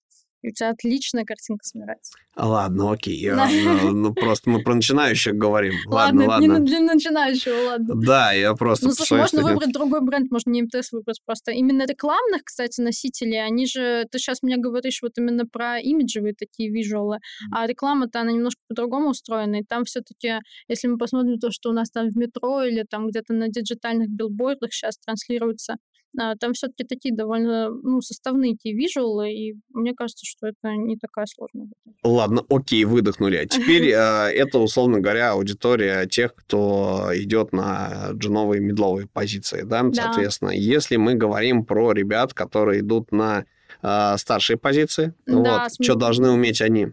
Speaker 2: и у тебя отличная картинка собирается.
Speaker 1: Ладно, окей. Ну, ну, просто мы про начинающих говорим. (laughs)
Speaker 2: Ладно, ладно. Не для начинающего, ладно.
Speaker 1: Да, я просто...
Speaker 2: Ну, слушай, можно выбрать другой бренд, можно не МТС выбрать просто. Именно рекламных, кстати, носителей, они же... Ты сейчас мне говоришь вот именно про имиджевые такие визуалы, а реклама-то, она немножко по-другому устроена, и там все таки если мы посмотрим то, что у нас там в метро или там где-то на диджитальных билбордах сейчас транслируется там все-таки такие довольно ну, составные такие визуалы, и мне кажется, что это не такая сложная.
Speaker 1: Ладно, окей, выдохнули. А теперь (laughs) а, это, условно говоря, аудитория тех, кто идет на джиновые медловые позиции, да? Соответственно, если мы говорим про ребят, которые идут на а, старшие позиции, вот, что должны уметь они?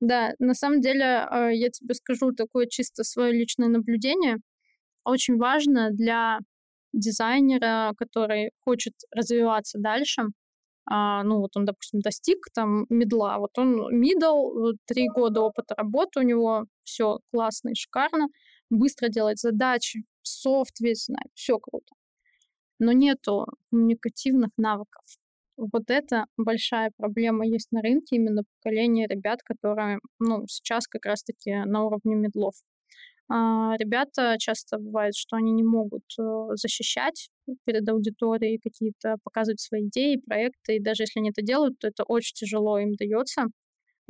Speaker 2: Да, на самом деле, я тебе скажу такое чисто свое личное наблюдение. Очень важно для дизайнера, который хочет развиваться дальше, а, ну вот он, допустим, достиг там мидла, вот он мидл, три года опыта работы у него, все классно и шикарно, быстро делает задачи, софт весь знает, все круто. Но нету коммуникативных навыков. Вот это большая проблема есть на рынке, именно поколение ребят, которые, ну, сейчас как раз-таки на уровне мидлов. А, ребята часто бывает, что они не могут э, защищать перед аудиторией какие-то, показывать свои идеи, проекты, и даже если они это делают, то это очень тяжело им дается.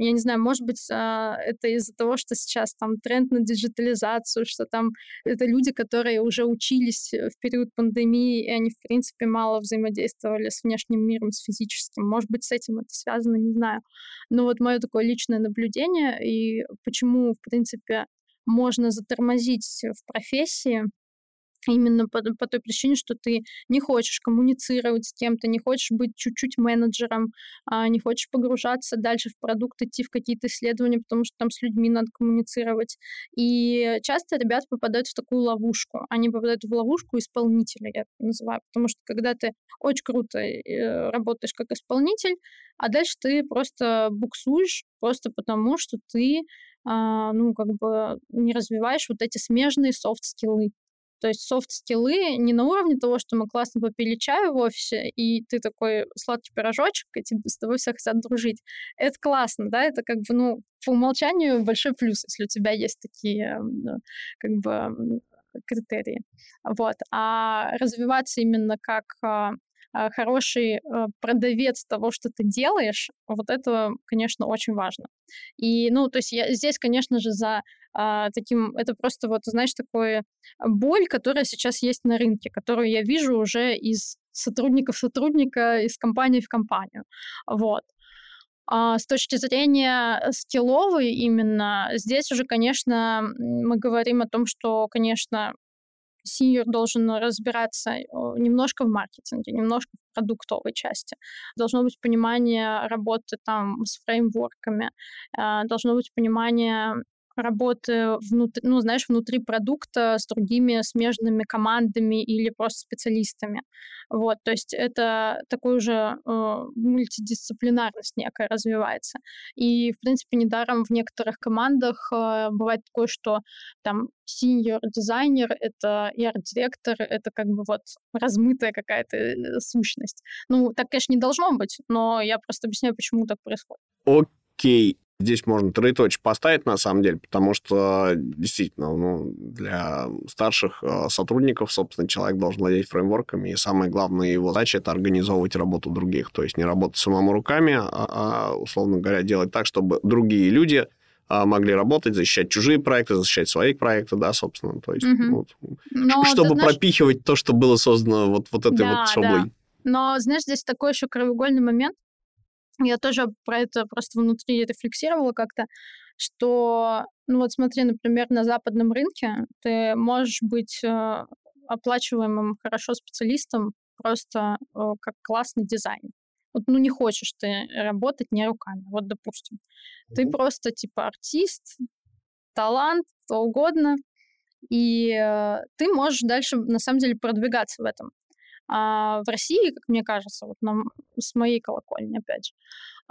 Speaker 2: Я не знаю, может быть, а, это из-за того, что сейчас там тренд на диджитализацию, что там это люди, которые уже учились в период пандемии, и они, в принципе, мало взаимодействовали с внешним миром, с физическим. Может быть, с этим это связано, не знаю. Но вот мое такое личное наблюдение, и почему, в принципе, можно затормозить в профессии, именно по, по той причине, что ты не хочешь коммуницировать с кем-то, не хочешь быть чуть-чуть менеджером, а не хочешь погружаться дальше в продукт, идти в какие-то исследования, потому что там с людьми надо коммуницировать. И часто ребята попадают в такую ловушку. Они попадают в ловушку исполнителя, я это называю, потому что когда ты очень круто э, работаешь как исполнитель, а дальше ты просто буксуешь просто потому, что ты а, ну, как бы не развиваешь вот эти смежные софт-скиллы. То есть софт-скиллы не на уровне того, что мы классно попили чаю в офисе, и ты такой сладкий пирожочек, и тебе с тобой все хотят дружить. Это классно, да, это как бы, ну, по умолчанию большой плюс, если у тебя есть такие, как бы, критерии. Вот. А развиваться именно как а, хороший а, продавец того, что ты делаешь, вот это, конечно, очень важно. И, ну, то есть я здесь, конечно же, за а, таким, это просто вот, знаешь, такое боль, которая сейчас есть на рынке, которую я вижу уже из сотрудников сотрудника, из компании в компанию. Вот. А с точки зрения скилловой именно, здесь уже, конечно, мы говорим о том, что, конечно, синьор должен разбираться немножко в маркетинге, немножко в продуктовой части. Должно быть понимание работы там с фреймворками, а, должно быть понимание работы внутри, ну, знаешь, внутри продукта с другими смежными командами или просто специалистами. Вот, то есть это такой уже э, мультидисциплинарность некая развивается. И, в принципе, недаром в некоторых командах э, бывает такое, что там senior дизайнер, это и арт-директор, это как бы вот размытая какая-то э, сущность. Ну, так, конечно, не должно быть, но я просто объясняю, почему так происходит.
Speaker 1: Окей. Здесь можно троеточие поставить, на самом деле, потому что действительно ну, для старших э, сотрудников, собственно, человек должен владеть фреймворками, и самое главное его задача – это организовывать работу других, то есть не работать самому руками, а, а условно говоря, делать так, чтобы другие люди а, могли работать, защищать чужие проекты, защищать свои проекты, да, собственно, то есть, угу. вот, Но, чтобы знаешь... пропихивать то, что было создано вот, вот этой да, вот шаблой. Да.
Speaker 2: Но, знаешь, здесь такой еще краеугольный момент, я тоже про это просто внутри рефлексировала как-то, что, ну вот смотри, например, на западном рынке ты можешь быть э, оплачиваемым хорошо специалистом просто э, как классный дизайн. Вот, ну, не хочешь ты работать не руками, вот, допустим. Mm-hmm. Ты просто, типа, артист, талант, что угодно, и э, ты можешь дальше, на самом деле, продвигаться в этом. А в России, как мне кажется, вот на, с моей колокольни, опять же,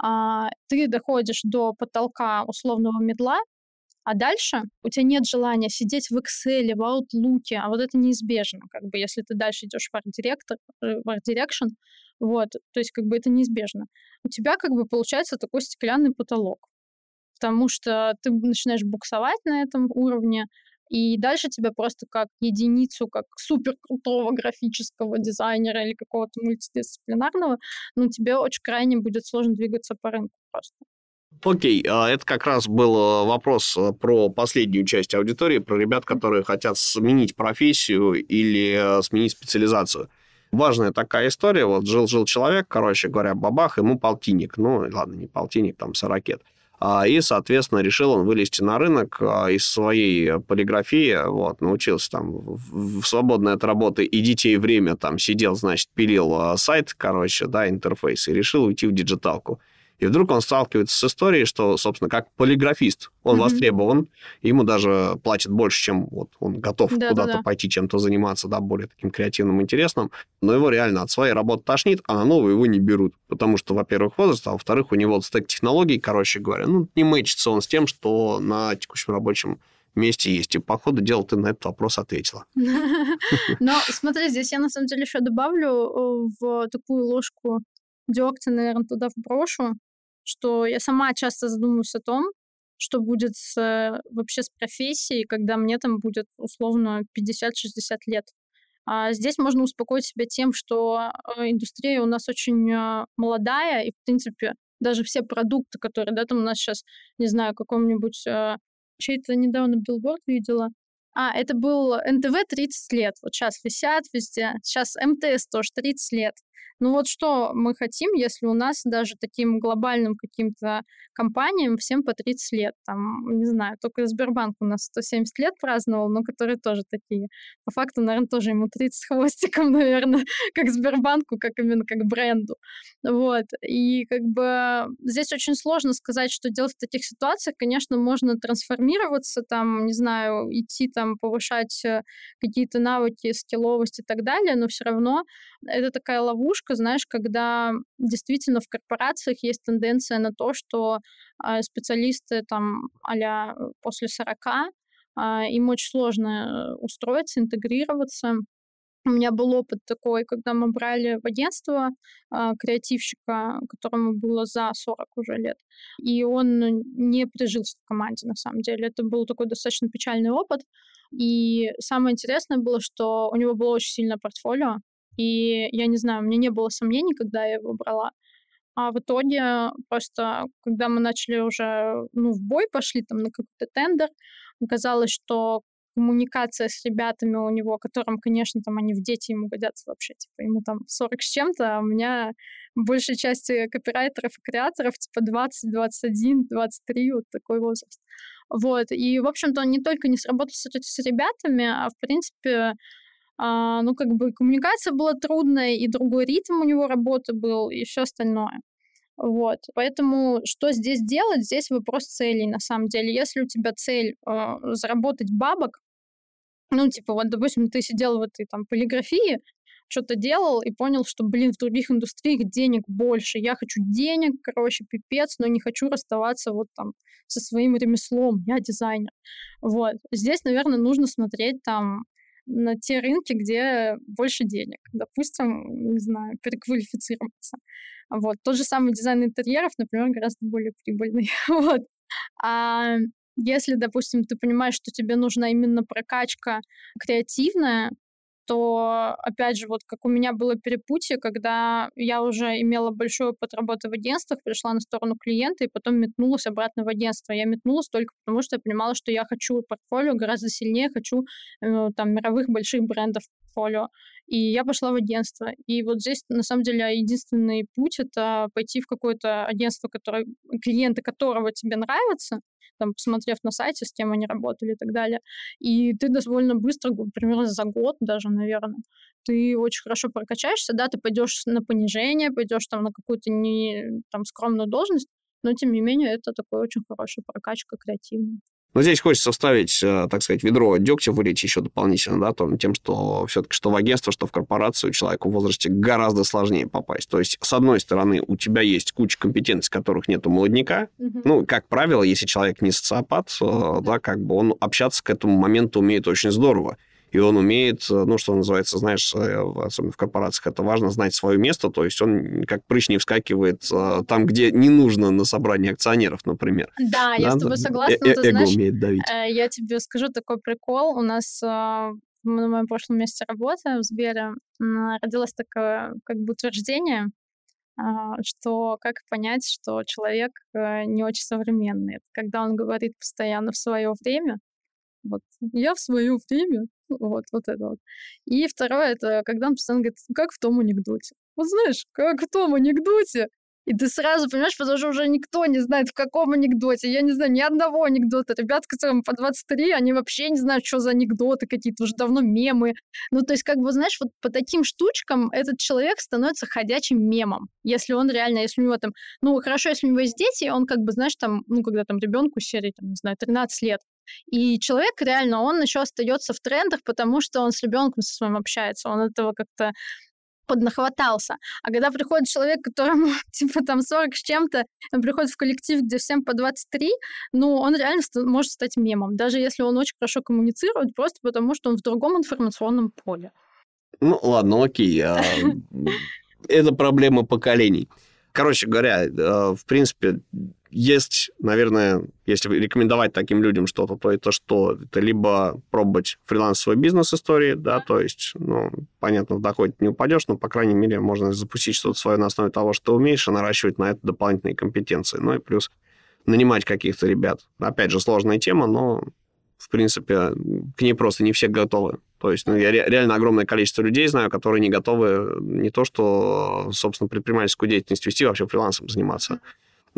Speaker 2: а, ты доходишь до потолка условного медла, а дальше у тебя нет желания сидеть в Excel, в Outlook, а вот это неизбежно, как бы, если ты дальше идешь в Art, э, в Art Direction, вот, то есть как бы это неизбежно. У тебя как бы получается такой стеклянный потолок, потому что ты начинаешь буксовать на этом уровне, и дальше тебя просто как единицу, как супер крутого (laughs) графического дизайнера или какого-то мультидисциплинарного, ну, тебе очень крайне будет сложно двигаться по рынку просто.
Speaker 1: Окей, а это как раз был э, вопрос э, про последнюю часть аудитории, про ребят, которые хотят сменить профессию или сменить специализацию. Важная такая история. Вот жил-жил человек, короче говоря, бабах, ему полтинник. Ну, ладно, не полтинник, там, сорокет. А, и, соответственно, решил он вылезти на рынок а, из своей полиграфии, вот, научился там в свободное от работы и детей время там сидел, значит, пилил а, сайт, короче, да, интерфейс, и решил уйти в digital ку. И вдруг он сталкивается с историей, что, собственно, как полиграфист, он mm-hmm. востребован, ему даже платят больше, чем вот он готов да, куда-то да, да. пойти чем-то заниматься, да, более таким креативным, интересным, но его реально от своей работы тошнит, а на новую его не берут, потому что, во-первых, возраст, а во-вторых, у него стек технологий, короче говоря, ну, не мэчится он с тем, что на текущем рабочем месте есть. И, по ходу дела, ты на этот вопрос ответила. (laughs)
Speaker 2: Но смотри, здесь я на самом деле еще добавлю э, в такую ложку дегтя, наверное, туда вброшу, что я сама часто задумываюсь о том, что будет с, э, вообще с профессией, когда мне там будет условно 50-60 лет. А здесь можно успокоить себя тем, что э, индустрия у нас очень э, молодая, и, в принципе, даже все продукты, которые, да, там у нас сейчас, не знаю, каком-нибудь... Чей-то недавно билборд видела. А, это был НТВ 30 лет. Вот сейчас висят везде. Сейчас МТС тоже 30 лет. Ну вот что мы хотим, если у нас даже таким глобальным каким-то компаниям всем по 30 лет, там, не знаю, только Сбербанк у нас 170 лет праздновал, но которые тоже такие. По факту, наверное, тоже ему 30 с хвостиком, (laughs) наверное, как Сбербанку, как именно как бренду. Вот. И как бы здесь очень сложно сказать, что делать в таких ситуациях. Конечно, можно трансформироваться, там, не знаю, идти там повышать э, какие-то навыки, скилловость и так далее, но все равно это такая ловушка, знаешь, когда действительно в корпорациях есть тенденция на то, что э, специалисты там а после 40, э, им очень сложно э, устроиться, интегрироваться. У меня был опыт такой, когда мы брали в агентство э, креативщика, которому было за 40 уже лет, и он не прижился в команде, на самом деле. Это был такой достаточно печальный опыт. И самое интересное было, что у него было очень сильное портфолио, и я не знаю, у меня не было сомнений, когда я его брала. А в итоге просто, когда мы начали уже, ну, в бой пошли там на какой-то тендер, оказалось, что коммуникация с ребятами у него, которым, конечно, там они в дети ему годятся вообще, типа, ему там 40 с чем-то, а у меня большей части копирайтеров и креаторов, типа, 20, 21, 23, вот такой возраст. Вот, и, в общем-то, он не только не сработал с, с ребятами, а, в принципе, а, ну, как бы коммуникация была трудная, и другой ритм у него работы был, и все остальное. Вот. Поэтому что здесь делать? Здесь вопрос целей, на самом деле. Если у тебя цель э, заработать бабок, ну, типа, вот, допустим, ты сидел в этой там полиграфии, что-то делал и понял, что, блин, в других индустриях денег больше. Я хочу денег, короче, пипец, но не хочу расставаться вот там со своим ремеслом. Я дизайнер. Вот. Здесь, наверное, нужно смотреть там на те рынки, где больше денег. Допустим, не знаю, переквалифицироваться. Вот. Тот же самый дизайн интерьеров, например, гораздо более прибыльный. (laughs) вот. А если, допустим, ты понимаешь, что тебе нужна именно прокачка креативная, то, опять же, вот как у меня было перепутье, когда я уже имела большой опыт работы в агентствах, пришла на сторону клиента и потом метнулась обратно в агентство. Я метнулась только потому, что я понимала, что я хочу портфолио гораздо сильнее, хочу э, там мировых больших брендов портфолио. И я пошла в агентство. И вот здесь, на самом деле, единственный путь — это пойти в какое-то агентство, которое, клиенты которого тебе нравятся, там, посмотрев на сайте, с кем они работали и так далее. И ты довольно быстро, примерно за год даже, наверное, ты очень хорошо прокачаешься, да, ты пойдешь на понижение, пойдешь там на какую-то не там скромную должность, но тем не менее это такой очень хорошая прокачка креативная.
Speaker 1: Но здесь хочется вставить, э, так сказать, ведро дегтя вылить еще дополнительно, да, том, тем, что все-таки что в агентство, что в корпорацию человеку в возрасте гораздо сложнее попасть. То есть, с одной стороны, у тебя есть куча компетенций, которых нет у молодняка. Угу. Ну, как правило, если человек не социопат, э, да, как бы он общаться к этому моменту умеет очень здорово и он умеет, э, ну, что называется, знаешь, э, особенно в корпорациях это важно, знать свое место, то есть он как прыщ не вскакивает э, там, где не нужно на собрании акционеров, например.
Speaker 2: Да, я с тобой согласна, э ты знаешь, умеет давить. я тебе скажу такой прикол, у нас на моем прошлом месте работы в Сбере родилось такое как бы утверждение, что как понять, что человек не очень современный. Это когда он говорит постоянно в свое время, вот я в свое время вот, вот это вот. И второе, это когда он постоянно говорит, как в том анекдоте. Вот знаешь, как в том анекдоте. И ты сразу понимаешь, потому что уже никто не знает, в каком анекдоте. Я не знаю ни одного анекдота. Ребят, которым по 23, они вообще не знают, что за анекдоты какие-то, уже давно мемы. Ну, то есть, как бы, знаешь, вот по таким штучкам этот человек становится ходячим мемом. Если он реально, если у него там, ну, хорошо, если у него есть дети, он как бы, знаешь, там, ну, когда там ребенку серии, там, не знаю, 13 лет, и человек реально, он еще остается в трендах, потому что он с ребенком со своим общается, он этого как-то поднахватался. А когда приходит человек, которому (laughs) типа там 40 с чем-то, он приходит в коллектив, где всем по 23, ну, он реально может стать мемом, даже если он очень хорошо коммуницирует, просто потому что он в другом информационном поле.
Speaker 1: Ну, ладно, окей. А, (laughs) это проблема поколений. Короче говоря, э, в принципе, есть, наверное, если рекомендовать таким людям что-то, то это что? Это либо пробовать фрилансовый бизнес-истории, да, то есть, ну, понятно, в доходе не упадешь, но, по крайней мере, можно запустить что-то свое на основе того, что умеешь, и наращивать на это дополнительные компетенции. Ну и плюс нанимать каких-то ребят. Опять же, сложная тема, но, в принципе, к ней просто не все готовы. То есть ну, я реально огромное количество людей знаю, которые не готовы не то, что, собственно, предпринимательскую деятельность вести, вообще фрилансом заниматься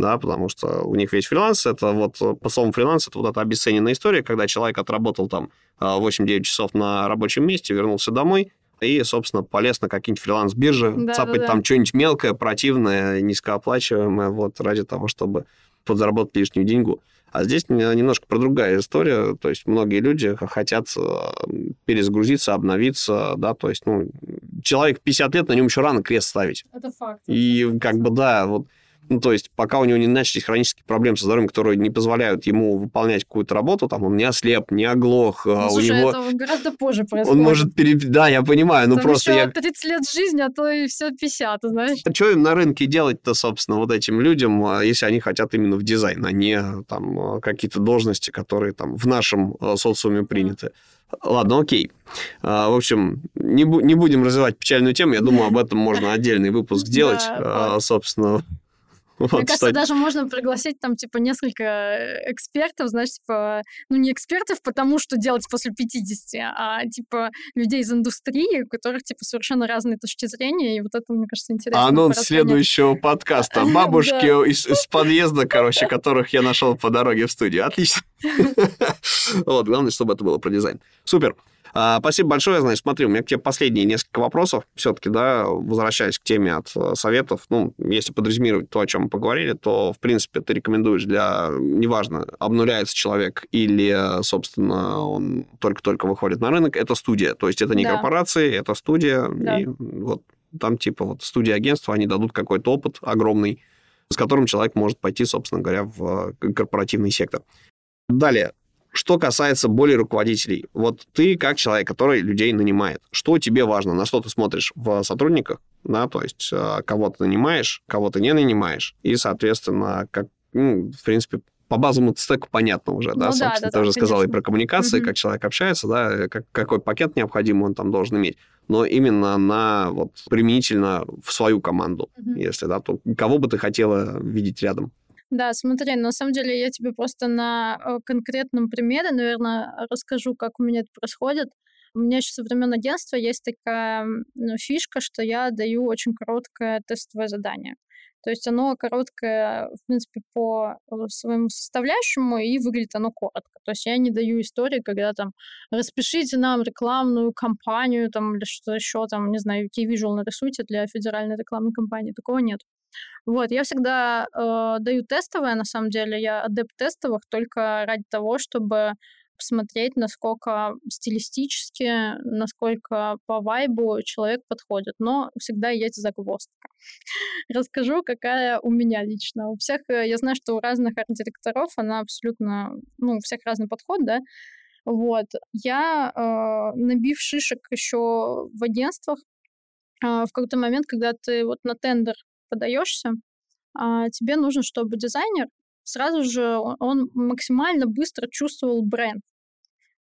Speaker 1: да, потому что у них весь фриланс, это вот по словам фриланс, это вот эта обесцененная история, когда человек отработал там 8-9 а, часов на рабочем месте, вернулся домой, и, собственно, полез на какие-нибудь фриланс-биржи, да, цапать да, да. там что-нибудь мелкое, противное, низкооплачиваемое, вот, ради того, чтобы подзаработать лишнюю деньгу. А здесь немножко про другая история, то есть многие люди хотят перезагрузиться, обновиться, да, то есть, ну, человек 50 лет, на нем еще рано крест ставить.
Speaker 2: Это факт.
Speaker 1: И как бы, да, вот ну, то есть, пока у него не начались хронические проблемы со здоровьем, которые не позволяют ему выполнять какую-то работу, там, он не ослеп, не оглох.
Speaker 2: Ну,
Speaker 1: у
Speaker 2: слушай,
Speaker 1: него...
Speaker 2: это гораздо позже происходит.
Speaker 1: Он может пере... Да, я понимаю, ну просто я...
Speaker 2: 30 лет жизни, а то и все 50, знаешь.
Speaker 1: А что им на рынке делать-то, собственно, вот этим людям, а, если они хотят именно в дизайн, а не там а, какие-то должности, которые там в нашем а, социуме приняты? Ладно, окей. В общем, не, бу- не будем развивать печальную тему. Я думаю, об этом можно отдельный выпуск (laughs) сделать. Собственно,
Speaker 2: вот, Мне кажется, даже можно пригласить там, типа, несколько э, экспертов, знаешь, типа, ну, не экспертов, потому что делать после 50, а, типа, людей из индустрии, у которых, типа, совершенно разные точки зрения, и вот это, мне кажется, интересно.
Speaker 1: Анонс следующего подкаста. (laughs) Бабушки из, из подъезда, короче, которых я нашел по дороге в студию. Отлично. (laughs) Вот, главное, чтобы это было про дизайн. Супер. А, спасибо большое. Значит, смотри, у меня к тебе последние несколько вопросов. Все-таки, да, возвращаясь к теме от э, советов, ну, если подразумевать то, о чем мы поговорили, то, в принципе, ты рекомендуешь для, неважно, обнуляется человек или, собственно, он только-только выходит на рынок, это студия. То есть это не да. корпорации, это студия. Да. И вот там типа вот студия агентства, они дадут какой-то опыт огромный, с которым человек может пойти, собственно говоря, в э, корпоративный сектор. Далее, что касается более руководителей, вот ты как человек, который людей нанимает, что тебе важно, на что ты смотришь в сотрудниках, да, то есть э, кого ты нанимаешь, кого ты не нанимаешь, и, соответственно, как, ну, в принципе, по базовому стеку понятно уже, да, ну, собственно, да, да, ты уже сказал и про коммуникации, угу. как человек общается, да, как, какой пакет необходим он там должен иметь, но именно на, вот, применительно в свою команду, угу. если, да, то кого бы ты хотела видеть рядом?
Speaker 2: Да, смотри, на самом деле я тебе просто на э, конкретном примере, наверное, расскажу, как у меня это происходит. У меня еще со времен агентства есть такая ну, фишка, что я даю очень короткое тестовое задание. То есть оно короткое, в принципе, по э, своему составляющему, и выглядит оно коротко. То есть я не даю истории, когда там распишите нам рекламную кампанию там, или что еще там, не знаю, key-visual нарисуйте для федеральной рекламной кампании. Такого нет. Вот, я всегда э, даю тестовое, на самом деле, я адепт тестовых только ради того, чтобы посмотреть, насколько стилистически, насколько по вайбу человек подходит. Но всегда есть загвоздка. (laughs) Расскажу, какая у меня лично. У всех, э, я знаю, что у разных арт-директоров она абсолютно, ну, у всех разный подход, да. Вот. Я, э, набив шишек еще в агентствах, э, в какой-то момент, когда ты вот на тендер подаешься, а, тебе нужно, чтобы дизайнер сразу же он максимально быстро чувствовал бренд.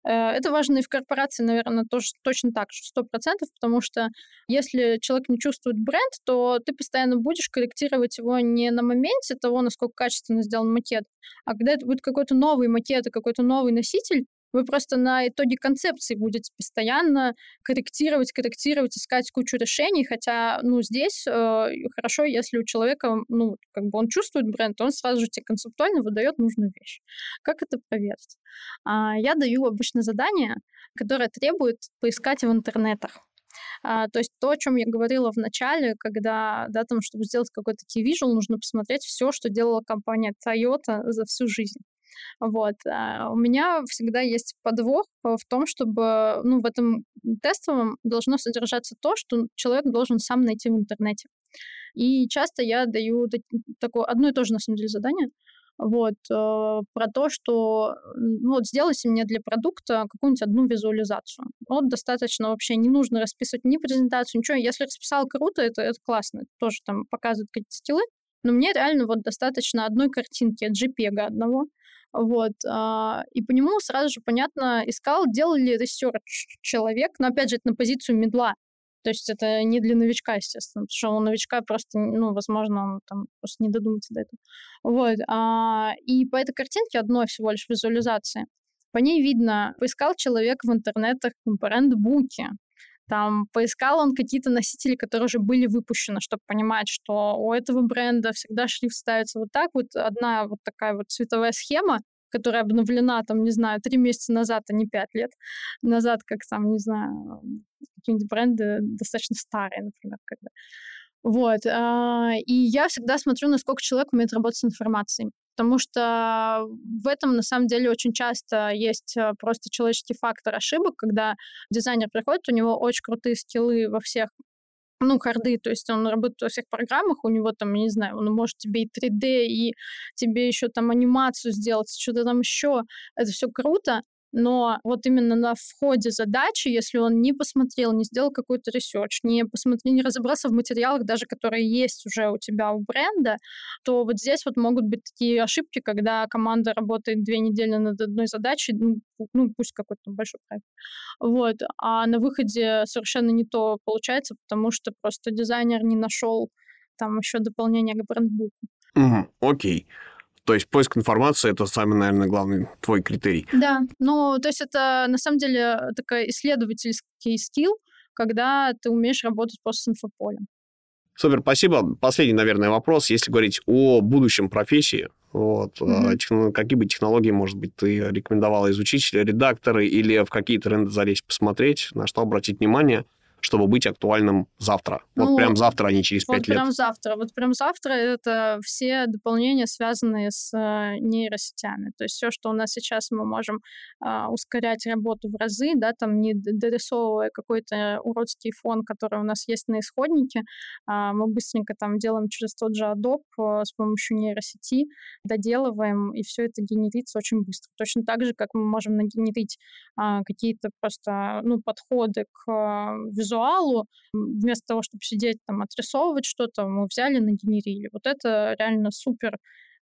Speaker 2: Э, это важно и в корпорации, наверное, тоже точно так же, сто процентов, потому что если человек не чувствует бренд, то ты постоянно будешь корректировать его не на моменте того, насколько качественно сделан макет, а когда это будет какой-то новый макет и какой-то новый носитель, вы просто на итоге концепции будете постоянно корректировать, корректировать, искать кучу решений, хотя, ну, здесь э, хорошо, если у человека, ну, как бы он чувствует бренд, он сразу же тебе концептуально выдает нужную вещь. Как это проверить? А, я даю обычно задание, которое требует поискать в интернетах. А, то есть то, о чем я говорила в начале, когда, да, там, чтобы сделать какой-то key visual, нужно посмотреть все, что делала компания Toyota за всю жизнь. Вот. А у меня всегда есть подвох в том, чтобы, ну, в этом тестовом должно содержаться то, что человек должен сам найти в интернете. И часто я даю такое одно и то же, на самом деле, задание, вот, э, про то, что, ну, вот, сделайте мне для продукта какую-нибудь одну визуализацию. Вот, достаточно вообще, не нужно расписывать ни презентацию, ничего. Если расписал круто, это, это классно, тоже там показывает какие-то стилы, но мне реально вот достаточно одной картинки, JPEG одного, вот. А, и по нему сразу же понятно искал, делал ли research человек, но опять же это на позицию middle а. То есть это не для новичка, естественно, потому что у новичка просто, ну, возможно, он там просто не додумается до этого. Вот. А, и по этой картинке одной всего лишь визуализации, по ней видно, поискал человек в интернетах брендбуки, там поискал он какие-то носители, которые уже были выпущены, чтобы понимать, что у этого бренда всегда шрифт ставится вот так. Вот одна вот такая вот цветовая схема, которая обновлена, там, не знаю, три месяца назад, а не пять лет назад, как там, не знаю, какие-нибудь бренды достаточно старые, например, когда. Вот. А, и я всегда смотрю, насколько человек умеет работать с информацией потому что в этом на самом деле очень часто есть э, просто человеческий фактор ошибок, когда дизайнер приходит, у него очень крутые скиллы во всех ну, харды, то есть он работает во всех программах, у него там, не знаю, он может тебе и 3D, и тебе еще там анимацию сделать, что-то там еще. Это все круто, но вот именно на входе задачи, если он не посмотрел, не сделал какой-то research, не посмотрел, не разобрался в материалах, даже которые есть уже у тебя у бренда, то вот здесь вот могут быть такие ошибки, когда команда работает две недели над одной задачей, ну, ну пусть какой-то большой проект, вот, а на выходе совершенно не то получается, потому что просто дизайнер не нашел там еще дополнение к брендбуку.
Speaker 1: Угу, окей. То есть поиск информации — это самый, наверное, главный твой критерий.
Speaker 2: Да, ну, то есть это на самом деле такой исследовательский скилл, когда ты умеешь работать просто с инфополем.
Speaker 1: Супер, спасибо. Последний, наверное, вопрос. Если говорить о будущем профессии, вот, mm-hmm. техно, какие бы технологии, может быть, ты рекомендовала изучить, редакторы, или в какие тренды залезть посмотреть, на что обратить внимание – чтобы быть актуальным завтра. Ну, вот прям завтра, а не через пять
Speaker 2: вот
Speaker 1: лет.
Speaker 2: прям завтра. Вот прям завтра это все дополнения, связанные с э, нейросетями. То есть все, что у нас сейчас мы можем э, ускорять работу в разы, да, там не дорисовывая какой-то уродский фон, который у нас есть на исходнике, э, мы быстренько там делаем через тот же Adobe э, с помощью нейросети, доделываем, и все это генерится очень быстро. Точно так же, как мы можем нагенерить э, какие-то просто ну, подходы к э, визуалу, вместо того, чтобы сидеть там, отрисовывать что-то, мы взяли, нагенерили. Вот это реально супер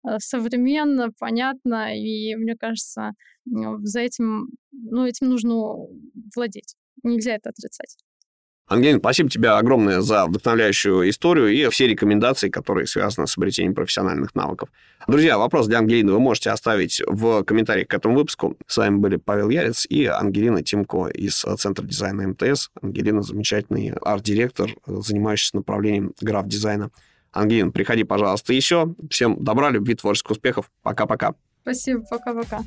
Speaker 2: э, современно, понятно, и мне кажется, за этим, ну, этим нужно владеть. Нельзя это отрицать.
Speaker 1: Ангелина, спасибо тебе огромное за вдохновляющую историю и все рекомендации, которые связаны с обретением профессиональных навыков. Друзья, вопрос для Ангелины вы можете оставить в комментариях к этому выпуску. С вами были Павел Ярец и Ангелина Тимко из Центра дизайна МТС. Ангелина замечательный арт-директор, занимающийся направлением граф-дизайна. Ангелина, приходи, пожалуйста, еще. Всем добра, любви, творческих успехов. Пока-пока.
Speaker 2: Спасибо, пока-пока.